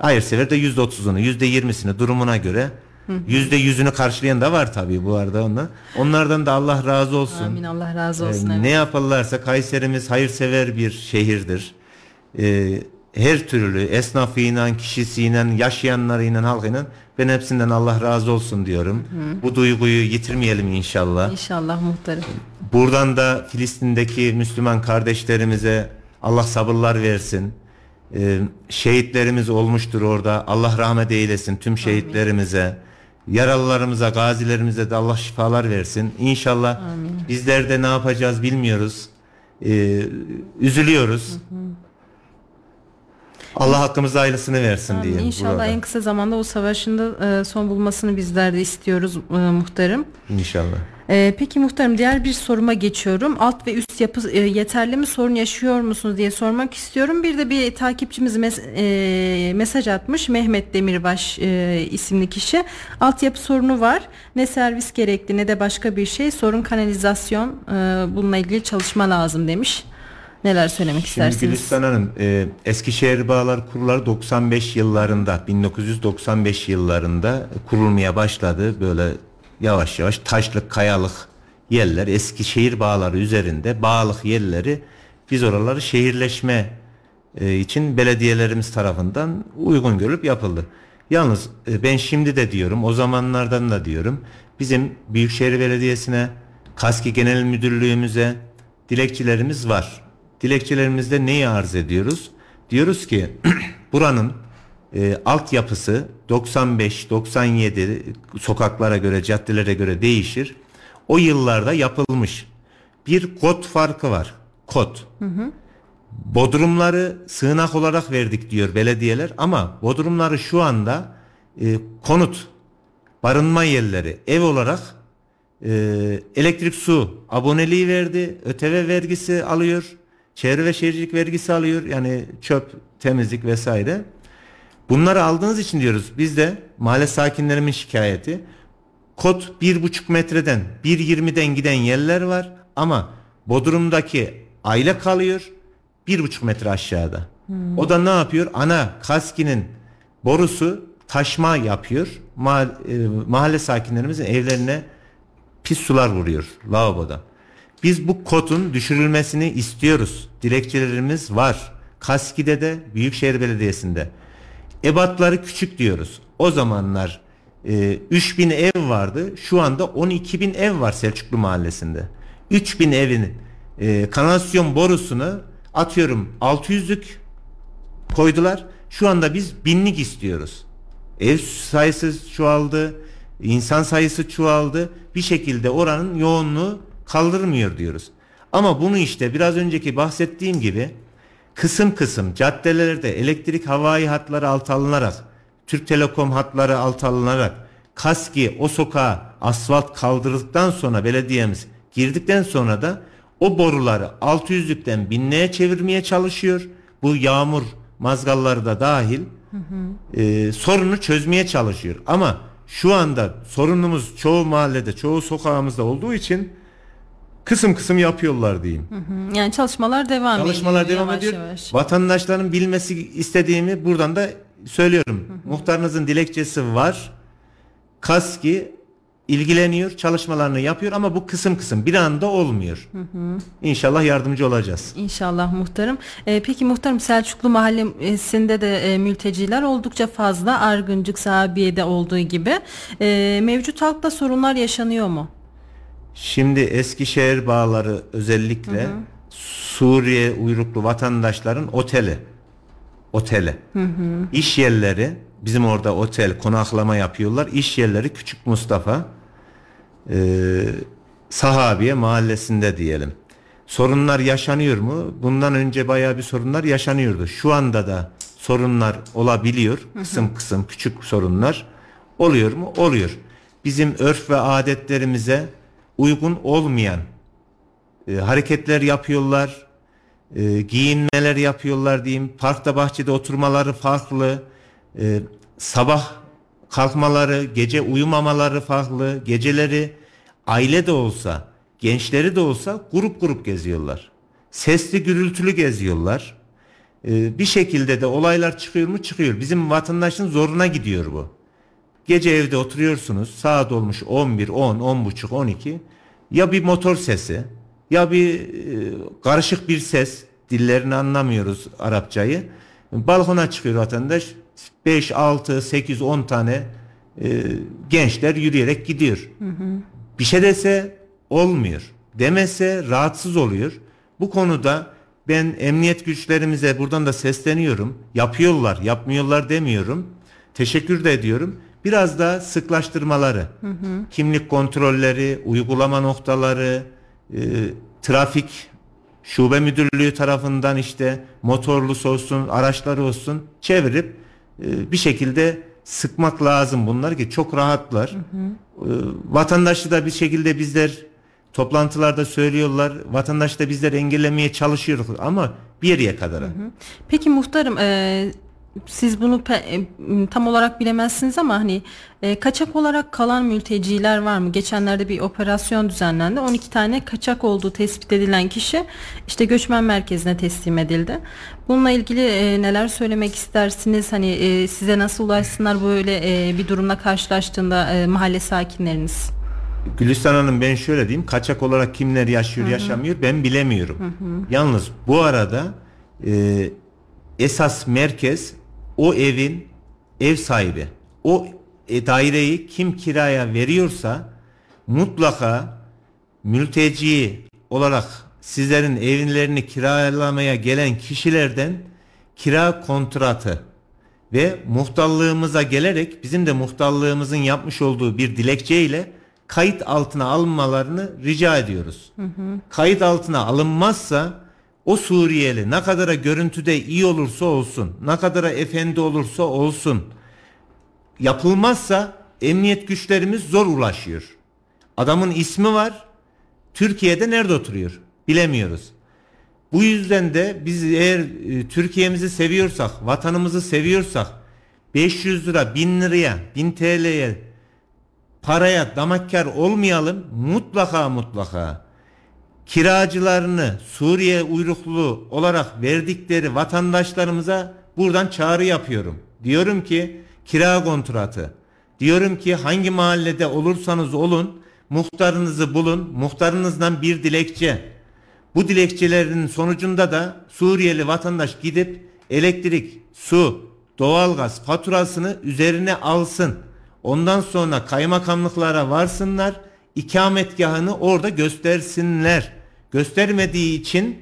Hayırsever de yüzde otuzunu yüzde yirmisini durumuna göre Yüzde yüzünü karşılayan da var tabii bu arada onunla. Onlardan da Allah razı olsun.
Amin Allah razı olsun. Ee, evet.
Ne yaparlarsa Kayserimiz hayırsever bir şehirdir. Ee, her türlü esnafıyla, kişisiyle, yaşayanlarıyla, halkıyla ben hepsinden Allah razı olsun diyorum. Hı. Bu duyguyu yitirmeyelim inşallah.
İnşallah muhtarım.
Buradan da Filistin'deki Müslüman kardeşlerimize Allah sabırlar versin. Ee, şehitlerimiz olmuştur orada. Allah rahmet eylesin tüm şehitlerimize. Amin. Yaralılarımıza, gazilerimize de Allah şifalar versin. İnşallah Amin. bizler de ne yapacağız bilmiyoruz. Ee, üzülüyoruz. Hı hı. Allah hakkımızda hayırlısını versin diyeyim.
İnşallah burada. en kısa zamanda o savaşında e, son bulmasını bizler de istiyoruz e, muhtarım.
İnşallah.
E, peki muhtarım diğer bir soruma geçiyorum. Alt ve üst yapı e, yeterli mi sorun yaşıyor musunuz diye sormak istiyorum. Bir de bir takipçimiz mes e, mesaj atmış Mehmet Demirbaş e, isimli kişi. Altyapı sorunu var. Ne servis gerekli ne de başka bir şey. Sorun kanalizasyon. E, bununla ilgili çalışma lazım demiş. Neler söylemek Şimdi istersiniz?
Gülistan Hanım, e, Eskişehir Bağlar Kurulları 95 yıllarında, 1995 yıllarında kurulmaya başladı. Böyle yavaş yavaş taşlık, kayalık yerler, Eskişehir bağları üzerinde bağlık yerleri biz oraları şehirleşme e, için belediyelerimiz tarafından uygun görüp yapıldı. Yalnız e, ben şimdi de diyorum, o zamanlardan da diyorum, bizim Büyükşehir Belediyesi'ne, KASKİ Genel Müdürlüğümüze dilekçilerimiz var dilekçelerimizde neyi arz ediyoruz? Diyoruz ki buranın e, altyapısı 95-97 sokaklara göre, caddelere göre değişir. O yıllarda yapılmış. Bir kod farkı var. Kod. Bodrumları sığınak olarak verdik diyor belediyeler ama bodrumları şu anda e, konut, barınma yerleri, ev olarak e, elektrik su aboneliği verdi, ÖTV vergisi alıyor, çevre ve şehircilik vergisi alıyor yani çöp, temizlik vesaire. Bunları aldığınız için diyoruz biz de mahalle sakinlerimin şikayeti kod bir buçuk metreden 1.20'den giden yerler var ama Bodrum'daki aile kalıyor bir buçuk metre aşağıda. O da ne yapıyor? Ana kaskinin borusu taşma yapıyor. Mahalle, mahalle sakinlerimizin evlerine pis sular vuruyor lavaboda. Biz bu kodun düşürülmesini istiyoruz. Dilekçelerimiz var. Kaski'de de Büyükşehir Belediyesi'nde. Ebatları küçük diyoruz. O zamanlar e, 3000 ev vardı. Şu anda 12000 ev var Selçuklu Mahallesi'nde. 3000 evin e, kanalizasyon borusunu atıyorum 600'lük koydular. Şu anda biz binlik istiyoruz. Ev sayısı çoğaldı, insan sayısı çoğaldı. Bir şekilde oranın yoğunluğu kaldırmıyor diyoruz. Ama bunu işte biraz önceki bahsettiğim gibi kısım kısım caddelerde elektrik havai hatları alt alınarak, Türk Telekom hatları alt alınarak, KASKİ o sokağa asfalt kaldırdıktan sonra belediyemiz girdikten sonra da o boruları 600'lükten binliğe çevirmeye çalışıyor. Bu yağmur mazgalları da dahil hı hı. E, sorunu çözmeye çalışıyor. Ama şu anda sorunumuz çoğu mahallede, çoğu sokağımızda olduğu için kısım kısım yapıyorlar diyeyim.
Hı hı. Yani çalışmalar devam
ediyor. Çalışmalar devam yavaş ediyor. Yavaş. Vatandaşların bilmesi istediğimi buradan da söylüyorum. Hı hı. Muhtarınızın dilekçesi var. KASKİ ilgileniyor, çalışmalarını yapıyor ama bu kısım kısım bir anda olmuyor. Hı hı. İnşallah yardımcı olacağız.
İnşallah muhtarım. Ee, peki muhtarım Selçuklu Mahallesi'nde de e, mülteciler oldukça fazla. Argıncık, Sabiye'de olduğu gibi. E, mevcut halkta sorunlar yaşanıyor mu?
Şimdi Eskişehir bağları özellikle hı hı. Suriye uyruklu vatandaşların oteli. Oteli. Hı hı. İş yerleri bizim orada otel konaklama yapıyorlar. İş yerleri Küçük Mustafa e, Sahabiye mahallesinde diyelim. Sorunlar yaşanıyor mu? Bundan önce bayağı bir sorunlar yaşanıyordu. Şu anda da sorunlar olabiliyor. Kısım kısım küçük sorunlar oluyor mu? Oluyor. Bizim örf ve adetlerimize uygun olmayan e, hareketler yapıyorlar. E, giyinmeler yapıyorlar diyeyim. Parkta bahçede oturmaları farklı. E, sabah kalkmaları, gece uyumamaları farklı. Geceleri aile de olsa, gençleri de olsa grup grup geziyorlar. Sesli gürültülü geziyorlar. Ee, bir şekilde de olaylar çıkıyor mu çıkıyor. Bizim vatandaşın zoruna gidiyor bu. Gece evde oturuyorsunuz. Saat olmuş 11, 10, 10 buçuk, 12. Ya bir motor sesi ya bir e, karışık bir ses. Dillerini anlamıyoruz Arapçayı. Balkona çıkıyor vatandaş. 5, 6, 8, 10 tane e, gençler yürüyerek gidiyor. Hı hı. Bir şey dese olmuyor. Demese rahatsız oluyor. Bu konuda ben emniyet güçlerimize buradan da sesleniyorum. Yapıyorlar, yapmıyorlar demiyorum. Teşekkür de ediyorum. Biraz da sıklaştırmaları, hı hı. kimlik kontrolleri, uygulama noktaları, e, trafik şube müdürlüğü tarafından işte motorlu olsun, araçları olsun çevirip e, bir şekilde sıkmak lazım bunlar ki çok rahatlar. Hı hı. E, vatandaşı da bir şekilde bizler toplantılarda söylüyorlar. Vatandaş da bizler engellemeye çalışıyoruz ama bir yere kadar. Hı hı.
Peki muhtarım e, siz bunu e, tam olarak bilemezsiniz ama hani e, kaçak olarak kalan mülteciler var mı? Geçenlerde bir operasyon düzenlendi. 12 tane kaçak olduğu tespit edilen kişi işte göçmen merkezine teslim edildi. Bununla ilgili e, neler söylemek istersiniz? Hani e, size nasıl ulaşsınlar böyle e, bir durumla karşılaştığında e, mahalle sakinleriniz?
Gülistan Hanım ben şöyle diyeyim kaçak olarak kimler yaşıyor Hı-hı. yaşamıyor ben bilemiyorum. Hı-hı. Yalnız bu arada e, esas merkez o evin ev sahibi o e, daireyi kim kiraya veriyorsa mutlaka mülteci olarak sizlerin evlerini kiralamaya gelen kişilerden kira kontratı ve muhtarlığımıza gelerek bizim de muhtarlığımızın yapmış olduğu bir dilekçe ile kayıt altına alınmalarını rica ediyoruz. Hı hı. Kayıt altına alınmazsa o Suriyeli ne kadara görüntüde iyi olursa olsun, ne kadara efendi olursa olsun yapılmazsa emniyet güçlerimiz zor ulaşıyor. Adamın ismi var. Türkiye'de nerede oturuyor? Bilemiyoruz. Bu yüzden de biz eğer e, Türkiye'mizi seviyorsak, vatanımızı seviyorsak 500 lira, 1000 liraya, 1000 TL'ye paraya damakkar olmayalım. Mutlaka mutlaka kiracılarını Suriye uyruklu olarak verdikleri vatandaşlarımıza buradan çağrı yapıyorum. Diyorum ki kira kontratı. Diyorum ki hangi mahallede olursanız olun muhtarınızı bulun. Muhtarınızdan bir dilekçe. Bu dilekçelerin sonucunda da Suriyeli vatandaş gidip elektrik, su, doğalgaz faturasını üzerine alsın. Ondan sonra kaymakamlıklara varsınlar. ikametgahını orada göstersinler. Göstermediği için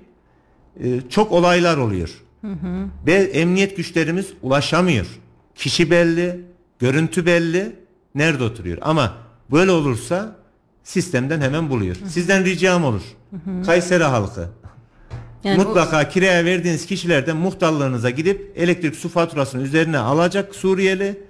e, çok olaylar oluyor. Hı hı. Ve emniyet güçlerimiz ulaşamıyor. Kişi belli, görüntü belli, nerede oturuyor. Ama böyle olursa sistemden hemen buluyor. Hı hı. Sizden ricam olur. Hı hı. Kayseri halkı yani Mutlaka o... kiraya verdiğiniz kişilerden muhtarlarınıza gidip elektrik su faturasını üzerine alacak Suriyeli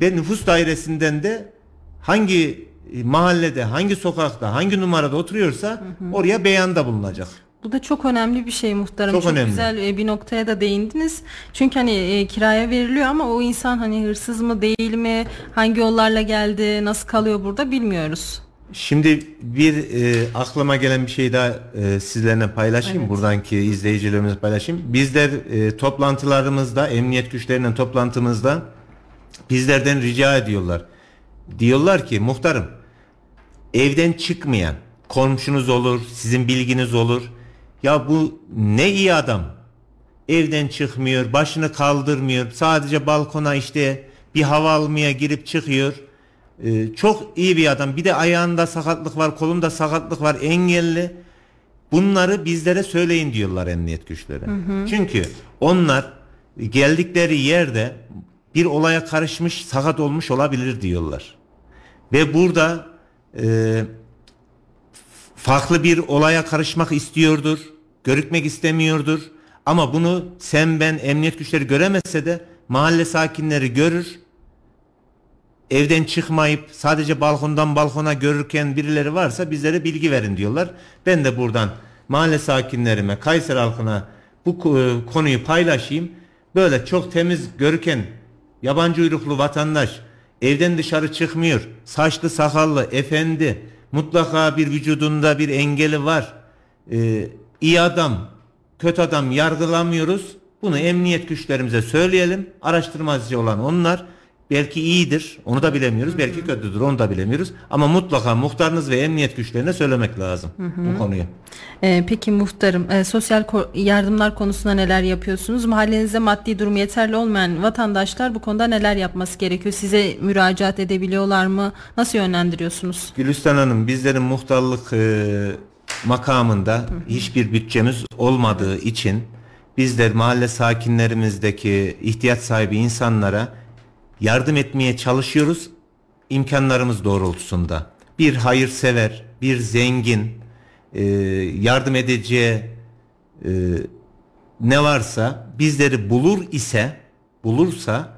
ve nüfus dairesinden de hangi mahallede, hangi sokakta, hangi numarada oturuyorsa hı hı. oraya beyanda bulunacak.
Bu da çok önemli bir şey muhtarım. Çok, çok önemli. güzel e, bir noktaya da değindiniz. Çünkü hani e, kiraya veriliyor ama o insan hani hırsız mı değil mi, hangi yollarla geldi, nasıl kalıyor burada bilmiyoruz.
Şimdi bir e, aklıma gelen bir şey daha e, sizlerle paylaşayım. Evet. Buradanki izleyicilerimize paylaşayım. Bizler e, toplantılarımızda, emniyet güçlerinden toplantımızda bizlerden rica ediyorlar. Diyorlar ki muhtarım evden çıkmayan komşunuz olur, sizin bilginiz olur. Ya bu ne iyi adam. Evden çıkmıyor, başını kaldırmıyor. Sadece balkona işte bir hava almaya girip çıkıyor ee, çok iyi bir adam. Bir de ayağında sakatlık var, kolunda sakatlık var, engelli. Bunları bizlere söyleyin diyorlar emniyet güçleri. Hı hı. Çünkü onlar geldikleri yerde bir olaya karışmış, sakat olmuş olabilir diyorlar. Ve burada e, farklı bir olaya karışmak istiyordur, görükmek istemiyordur. Ama bunu sen ben emniyet güçleri göremezse de mahalle sakinleri görür evden çıkmayıp sadece balkondan balkona görürken birileri varsa bizlere bilgi verin diyorlar. Ben de buradan mahalle sakinlerime, Kayseri halkına bu e, konuyu paylaşayım. Böyle çok temiz görürken yabancı uyruklu vatandaş evden dışarı çıkmıyor. Saçlı sakallı efendi mutlaka bir vücudunda bir engeli var. Ee, iyi adam, kötü adam yargılamıyoruz. Bunu emniyet güçlerimize söyleyelim. Araştırmacı olan onlar. Belki iyidir, onu da bilemiyoruz. Hı hı. Belki kötüdür, onu da bilemiyoruz. Ama mutlaka muhtarınız ve emniyet güçlerine söylemek lazım hı hı. bu konuyu.
Ee, peki muhtarım, e, sosyal ko- yardımlar konusunda neler yapıyorsunuz? Mahallenizde maddi durumu yeterli olmayan vatandaşlar bu konuda neler yapması gerekiyor? Size müracaat edebiliyorlar mı? Nasıl yönlendiriyorsunuz?
Gülistan Hanım, bizlerin muhtarlık e, makamında hı hı. hiçbir bütçemiz olmadığı için bizler mahalle sakinlerimizdeki ihtiyaç sahibi insanlara yardım etmeye çalışıyoruz imkanlarımız doğrultusunda. Bir hayırsever, bir zengin, e, yardım edeceği e, ne varsa bizleri bulur ise, bulursa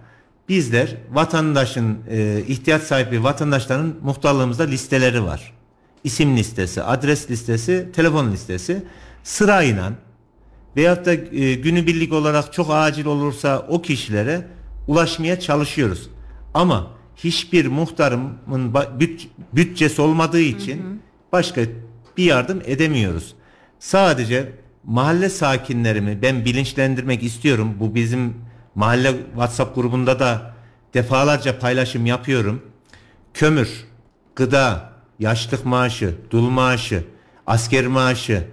bizler vatandaşın e, ihtiyaç sahibi vatandaşların muhtarlığımızda listeleri var. İsim listesi, adres listesi, telefon listesi sırayla veyahut da e, günübirlik olarak çok acil olursa o kişilere ulaşmaya çalışıyoruz. Ama hiçbir muhtarımın bütçesi olmadığı için hı hı. başka bir yardım edemiyoruz. Sadece mahalle sakinlerimi ben bilinçlendirmek istiyorum. Bu bizim mahalle WhatsApp grubunda da defalarca paylaşım yapıyorum. Kömür, gıda, yaşlık maaşı, dul maaşı, asker maaşı,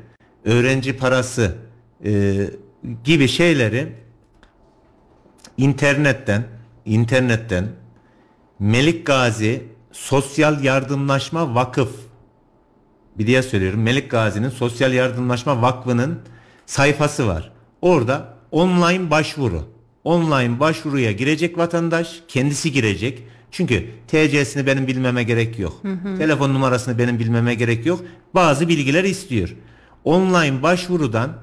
öğrenci parası e, gibi şeyleri internetten internetten Melik Gazi Sosyal Yardımlaşma Vakıf bir diye söylüyorum. Melik Gazi'nin Sosyal Yardımlaşma Vakfı'nın sayfası var. Orada online başvuru online başvuruya girecek vatandaş kendisi girecek. Çünkü TC'sini benim bilmeme gerek yok. Telefon numarasını benim bilmeme gerek yok. Bazı bilgiler istiyor. Online başvurudan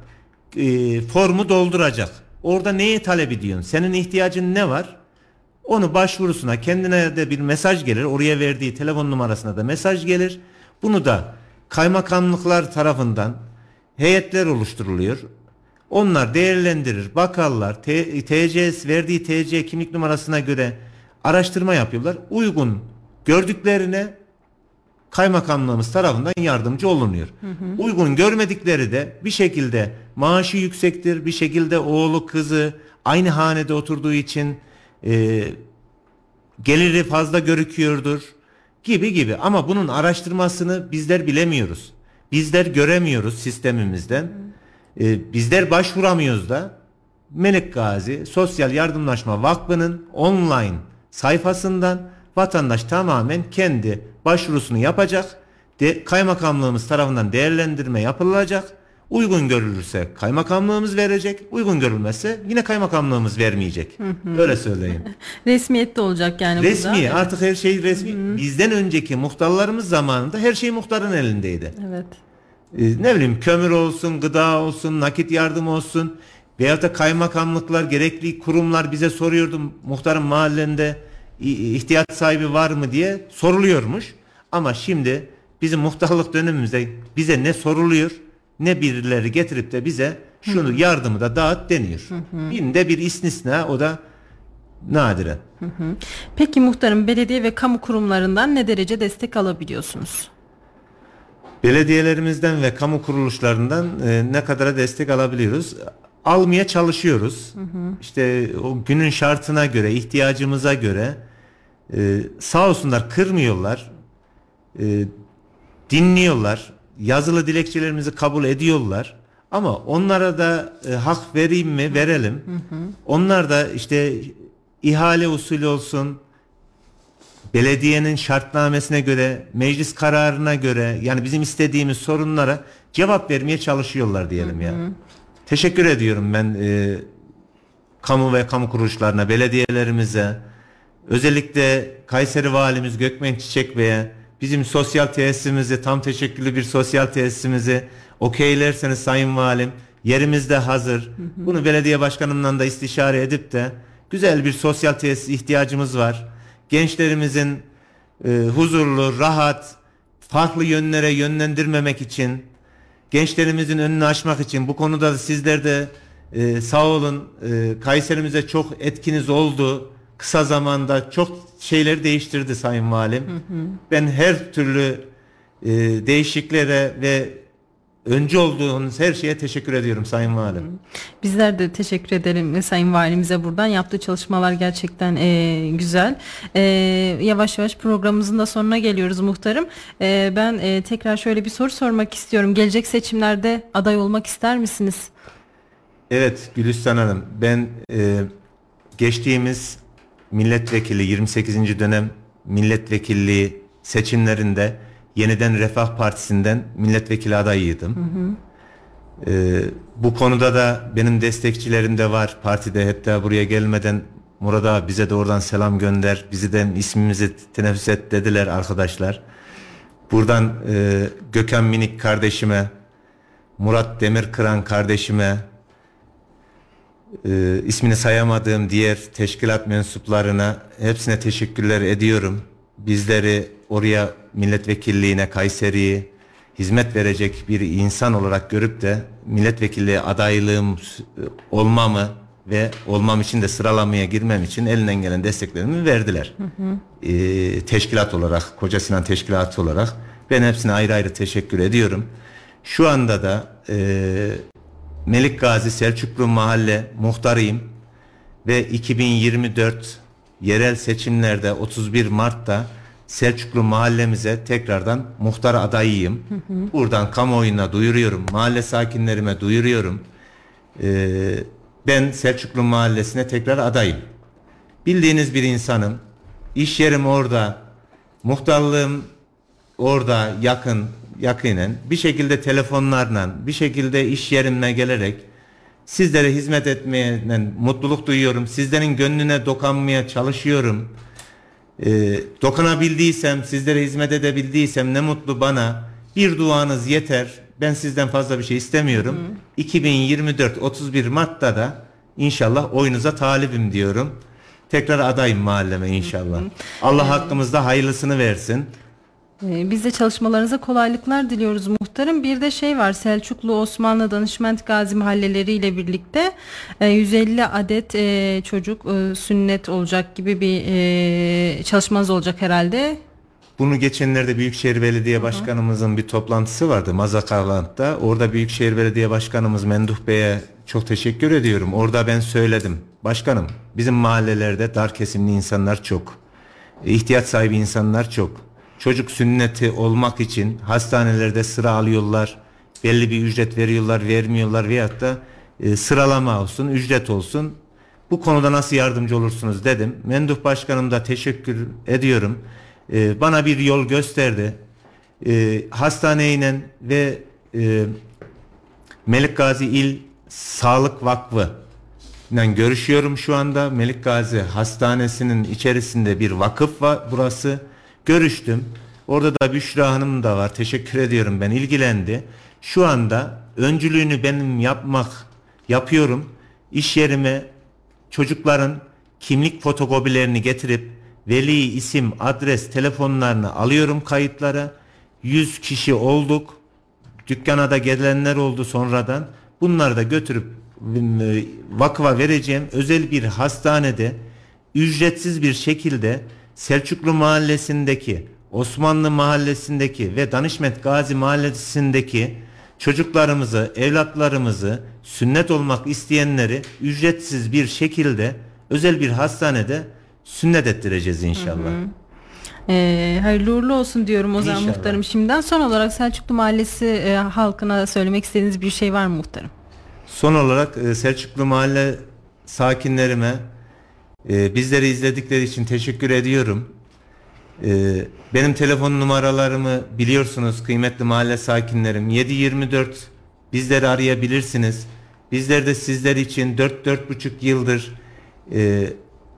e, formu dolduracak. Orada neyi talep ediyorsun? Senin ihtiyacın ne var? Onu başvurusuna kendine de bir mesaj gelir. Oraya verdiği telefon numarasına da mesaj gelir. Bunu da kaymakamlıklar tarafından heyetler oluşturuluyor. Onlar değerlendirir, bakarlar, T- TC verdiği TC kimlik numarasına göre araştırma yapıyorlar. Uygun gördüklerine kaymakamlığımız tarafından yardımcı olunuyor. Uygun görmedikleri de bir şekilde maaşı yüksektir, bir şekilde oğlu kızı aynı hanede oturduğu için e, geliri fazla görüküyordur gibi gibi ama bunun araştırmasını bizler bilemiyoruz. Bizler göremiyoruz sistemimizden. E, bizler başvuramıyoruz da Melik Gazi Sosyal Yardımlaşma Vakfı'nın online sayfasından vatandaş tamamen kendi başvurusunu yapacak. De, kaymakamlığımız tarafından değerlendirme yapılacak. Uygun görülürse kaymakamlığımız verecek. Uygun görülmezse yine kaymakamlığımız vermeyecek. Öyle söyleyeyim.
Resmiyette olacak yani
resmi
burada.
artık her şey resmi. Bizden önceki muhtarlarımız zamanında her şey muhtarın elindeydi.
Evet.
Ee, ne bileyim kömür olsun, gıda olsun, nakit yardım olsun veyahut da kaymakamlıklar, gerekli kurumlar bize soruyordu muhtarın mahallende ihtiyaç sahibi var mı diye soruluyormuş. Ama şimdi bizim muhtarlık dönemimizde bize ne soruluyor ne birileri getirip de bize şunu yardımı da dağıt deniyor. Binde bir istisna o da nadiren.
Peki muhtarım belediye ve kamu kurumlarından ne derece destek alabiliyorsunuz?
Belediyelerimizden ve kamu kuruluşlarından e, ne kadara destek alabiliyoruz? Almaya çalışıyoruz. İşte o günün şartına göre, ihtiyacımıza göre e, sağ olsunlar kırmıyorlar. E, dinliyorlar. Yazılı dilekçelerimizi kabul ediyorlar. Ama onlara da e, hak vereyim mi? Verelim. Onlar da işte ihale usulü olsun, belediyenin şartnamesine göre, meclis kararına göre yani bizim istediğimiz sorunlara cevap vermeye çalışıyorlar diyelim ya. Teşekkür ediyorum ben e, kamu ve kamu kuruluşlarına, belediyelerimize, özellikle Kayseri Valimiz Gökmen Çiçek Bey'e, bizim sosyal tesisimizi, tam teşekküllü bir sosyal tesisimizi okeylerseniz Sayın Valim, yerimizde hazır. Bunu belediye başkanımla da istişare edip de güzel bir sosyal tesis ihtiyacımız var. Gençlerimizin e, huzurlu, rahat, farklı yönlere yönlendirmemek için, gençlerimizin önünü açmak için bu konuda da sizler de e, sağ olun e, Kayserimize çok etkiniz oldu. Kısa zamanda çok şeyleri değiştirdi Sayın Valim. Ben her türlü e, değişiklere ve öncü olduğunuz her şeye teşekkür ediyorum Sayın Valim.
Bizler de teşekkür edelim Sayın Valimize buradan. Yaptığı çalışmalar gerçekten e, güzel. E, yavaş yavaş programımızın da sonuna geliyoruz muhtarım. E, ben e, tekrar şöyle bir soru sormak istiyorum. Gelecek seçimlerde aday olmak ister misiniz?
Evet Gülistan Hanım ben e, geçtiğimiz milletvekili 28. dönem milletvekilliği seçimlerinde yeniden Refah Partisi'nden milletvekili adayıydım. E, bu konuda da benim destekçilerim de var partide hatta buraya gelmeden Murat abi bize de oradan selam gönder bizi de ismimizi teneffüs et dediler arkadaşlar. Buradan e, Gökhan Minik kardeşime Murat Demirkıran kardeşime e, ismini sayamadığım diğer teşkilat mensuplarına hepsine teşekkürler ediyorum. Bizleri oraya milletvekilliğine Kayseri'yi hizmet verecek bir insan olarak görüp de milletvekilliği adaylığım e, olmamı ve olmam için de sıralamaya girmem için elinden gelen desteklerimi verdiler. E, teşkilat olarak, Koca Sinan Teşkilatı olarak ben hepsine ayrı ayrı teşekkür ediyorum. Şu anda da e, Melik Gazi Selçuklu Mahalle muhtarıyım ve 2024 yerel seçimlerde 31 Mart'ta Selçuklu mahallemize tekrardan muhtar adayıyım. Buradan kamuoyuna duyuruyorum, mahalle sakinlerime duyuruyorum. Ee, ben Selçuklu mahallesine tekrar adayım. Bildiğiniz bir insanım. İş yerim orada, muhtarlığım orada yakın yakinen bir şekilde telefonlarla bir şekilde iş yerime gelerek Sizlere hizmet etmeye mutluluk duyuyorum. Sizlerin gönlüne dokanmaya çalışıyorum. Ee, dokunabildiysem, sizlere hizmet edebildiysem ne mutlu bana. Bir duanız yeter. Ben sizden fazla bir şey istemiyorum. Hı. 2024 31 Mart'ta da inşallah oyunuza talibim diyorum. Tekrar adayım mahalleme inşallah. Hı hı. Allah ee, hakkımızda hayırlısını versin.
Ee, biz de çalışmalarınıza kolaylıklar diliyoruz muhtarım. Bir de şey var Selçuklu Osmanlı Danışment Gazi mahalleleri ile birlikte 150 e, adet e, çocuk e, sünnet olacak gibi bir çalışmanız olacak herhalde.
Bunu geçenlerde Büyükşehir Belediye Başkanımızın bir toplantısı vardı Mazakarland'da. Orada Büyükşehir Belediye Başkanımız Menduh Bey'e çok teşekkür ediyorum. Orada ben söyledim. Başkanım bizim mahallelerde dar kesimli insanlar çok. İhtiyaç sahibi insanlar çok çocuk sünneti olmak için hastanelerde sıra alıyorlar. Belli bir ücret veriyorlar, vermiyorlar veyahut da e, sıralama olsun, ücret olsun. Bu konuda nasıl yardımcı olursunuz dedim. Menduh Başkanım da teşekkür ediyorum. E, bana bir yol gösterdi. E, hastaneyle ve e, Melik Gazi İl Sağlık Vakfı ile görüşüyorum şu anda. Melik Gazi Hastanesi'nin içerisinde bir vakıf var burası. Görüştüm. Orada da Büşra Hanım da var. Teşekkür ediyorum ben. ilgilendi. Şu anda öncülüğünü benim yapmak yapıyorum. İş yerime çocukların kimlik fotokopilerini getirip veli isim, adres, telefonlarını alıyorum kayıtlara. 100 kişi olduk. Dükkana da gelenler oldu sonradan. Bunları da götürüp e, vakfa vereceğim. Özel bir hastanede ücretsiz bir şekilde Selçuklu Mahallesi'ndeki, Osmanlı Mahallesi'ndeki ve Danışmet Gazi Mahallesi'ndeki çocuklarımızı, evlatlarımızı sünnet olmak isteyenleri ücretsiz bir şekilde özel bir hastanede sünnet ettireceğiz inşallah. Hı hı.
Ee, hayırlı uğurlu olsun diyorum o zaman İnşallah. muhtarım. Şimdiden son olarak Selçuklu Mahallesi e, halkına söylemek istediğiniz bir şey var mı muhtarım?
Son olarak e, Selçuklu Mahalle sakinlerime ee, bizleri izledikleri için teşekkür ediyorum. Ee, benim telefon numaralarımı biliyorsunuz kıymetli mahalle sakinlerim. 724 bizleri arayabilirsiniz. Bizler de sizler için 4-4,5 yıldır e,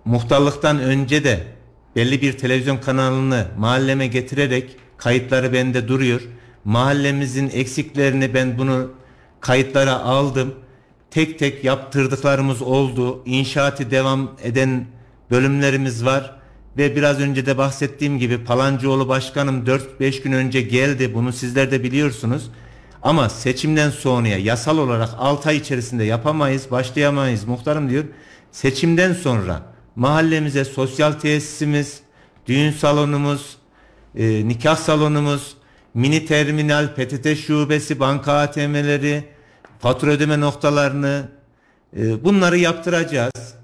muhtarlıktan önce de belli bir televizyon kanalını mahalleme getirerek kayıtları bende duruyor. Mahallemizin eksiklerini ben bunu kayıtlara aldım tek tek yaptırdıklarımız oldu. İnşaatı devam eden bölümlerimiz var. Ve biraz önce de bahsettiğim gibi Palancıoğlu Başkanım 4-5 gün önce geldi. Bunu sizler de biliyorsunuz. Ama seçimden sonraya yasal olarak 6 ay içerisinde yapamayız, başlayamayız muhtarım diyor. Seçimden sonra mahallemize sosyal tesisimiz, düğün salonumuz, e, nikah salonumuz, mini terminal, PTT şubesi, banka ATM'leri, fatura ödeme noktalarını e, bunları yaptıracağız.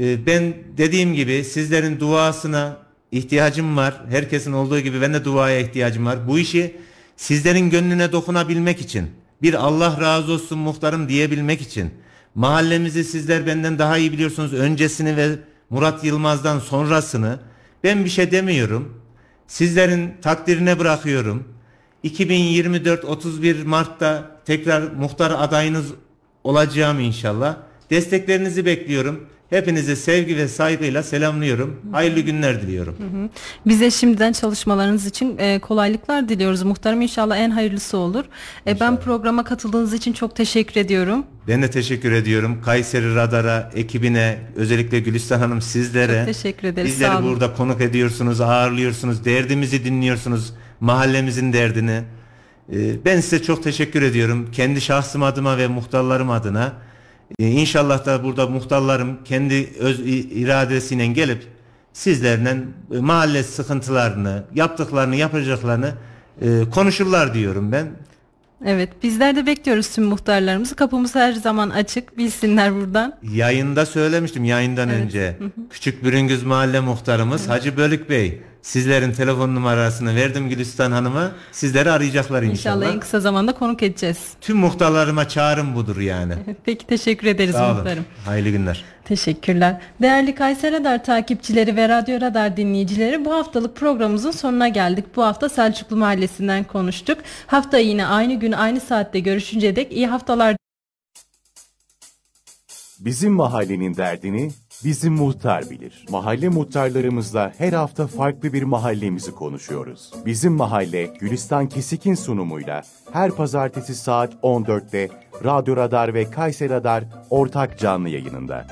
E, ben dediğim gibi sizlerin duasına ihtiyacım var. Herkesin olduğu gibi ben de duaya ihtiyacım var. Bu işi sizlerin gönlüne dokunabilmek için, bir Allah razı olsun muhtarım diyebilmek için, mahallemizi sizler benden daha iyi biliyorsunuz öncesini ve Murat Yılmaz'dan sonrasını ben bir şey demiyorum. Sizlerin takdirine bırakıyorum. 2024 31 Mart'ta tekrar muhtar adayınız olacağım inşallah. Desteklerinizi bekliyorum. Hepinizi sevgi ve saygıyla selamlıyorum. Hayırlı günler diliyorum. Hı
hı. Bize şimdiden çalışmalarınız için e, kolaylıklar diliyoruz. Muhtarım inşallah en hayırlısı olur. E, ben programa katıldığınız için çok teşekkür ediyorum.
Ben de teşekkür ediyorum. Kayseri Radar'a, ekibine, özellikle Gülistan Hanım sizlere.
Çok teşekkür ederiz.
Bizleri burada konuk ediyorsunuz, ağırlıyorsunuz, derdimizi dinliyorsunuz, mahallemizin derdini. E, ben size çok teşekkür ediyorum. Kendi şahsım adıma ve muhtarlarım adına. Ee, inşallah da burada muhtarlarım kendi öz iradesiyle gelip sizlerle e, mahalle sıkıntılarını, yaptıklarını, yapacaklarını e, konuşurlar diyorum ben.
Evet bizler de bekliyoruz tüm muhtarlarımızı. Kapımız her zaman açık bilsinler buradan.
Yayında söylemiştim yayından evet. önce. Küçük Bürüngüz Mahalle Muhtarımız evet. Hacı Bölük Bey Sizlerin telefon numarasını verdim Gülistan Hanım'a. Sizleri arayacaklar inşallah.
İnşallah en kısa zamanda konuk edeceğiz.
Tüm muhtarlarıma çağrım budur yani.
Peki teşekkür ederiz Sağ olun. muhtarım.
Hayırlı günler.
Teşekkürler. Değerli Kayseri Radar takipçileri ve Radyo Radar dinleyicileri bu haftalık programımızın sonuna geldik. Bu hafta Selçuklu Mahallesi'nden konuştuk. Hafta yine aynı gün aynı saatte görüşünce dek iyi haftalar
Bizim mahallenin derdini bizim muhtar bilir. Mahalle muhtarlarımızla her hafta farklı bir mahallemizi konuşuyoruz. Bizim mahalle Gülistan Kesik'in sunumuyla her pazartesi saat 14'te Radyo Radar ve Kayser Radar ortak canlı yayınında.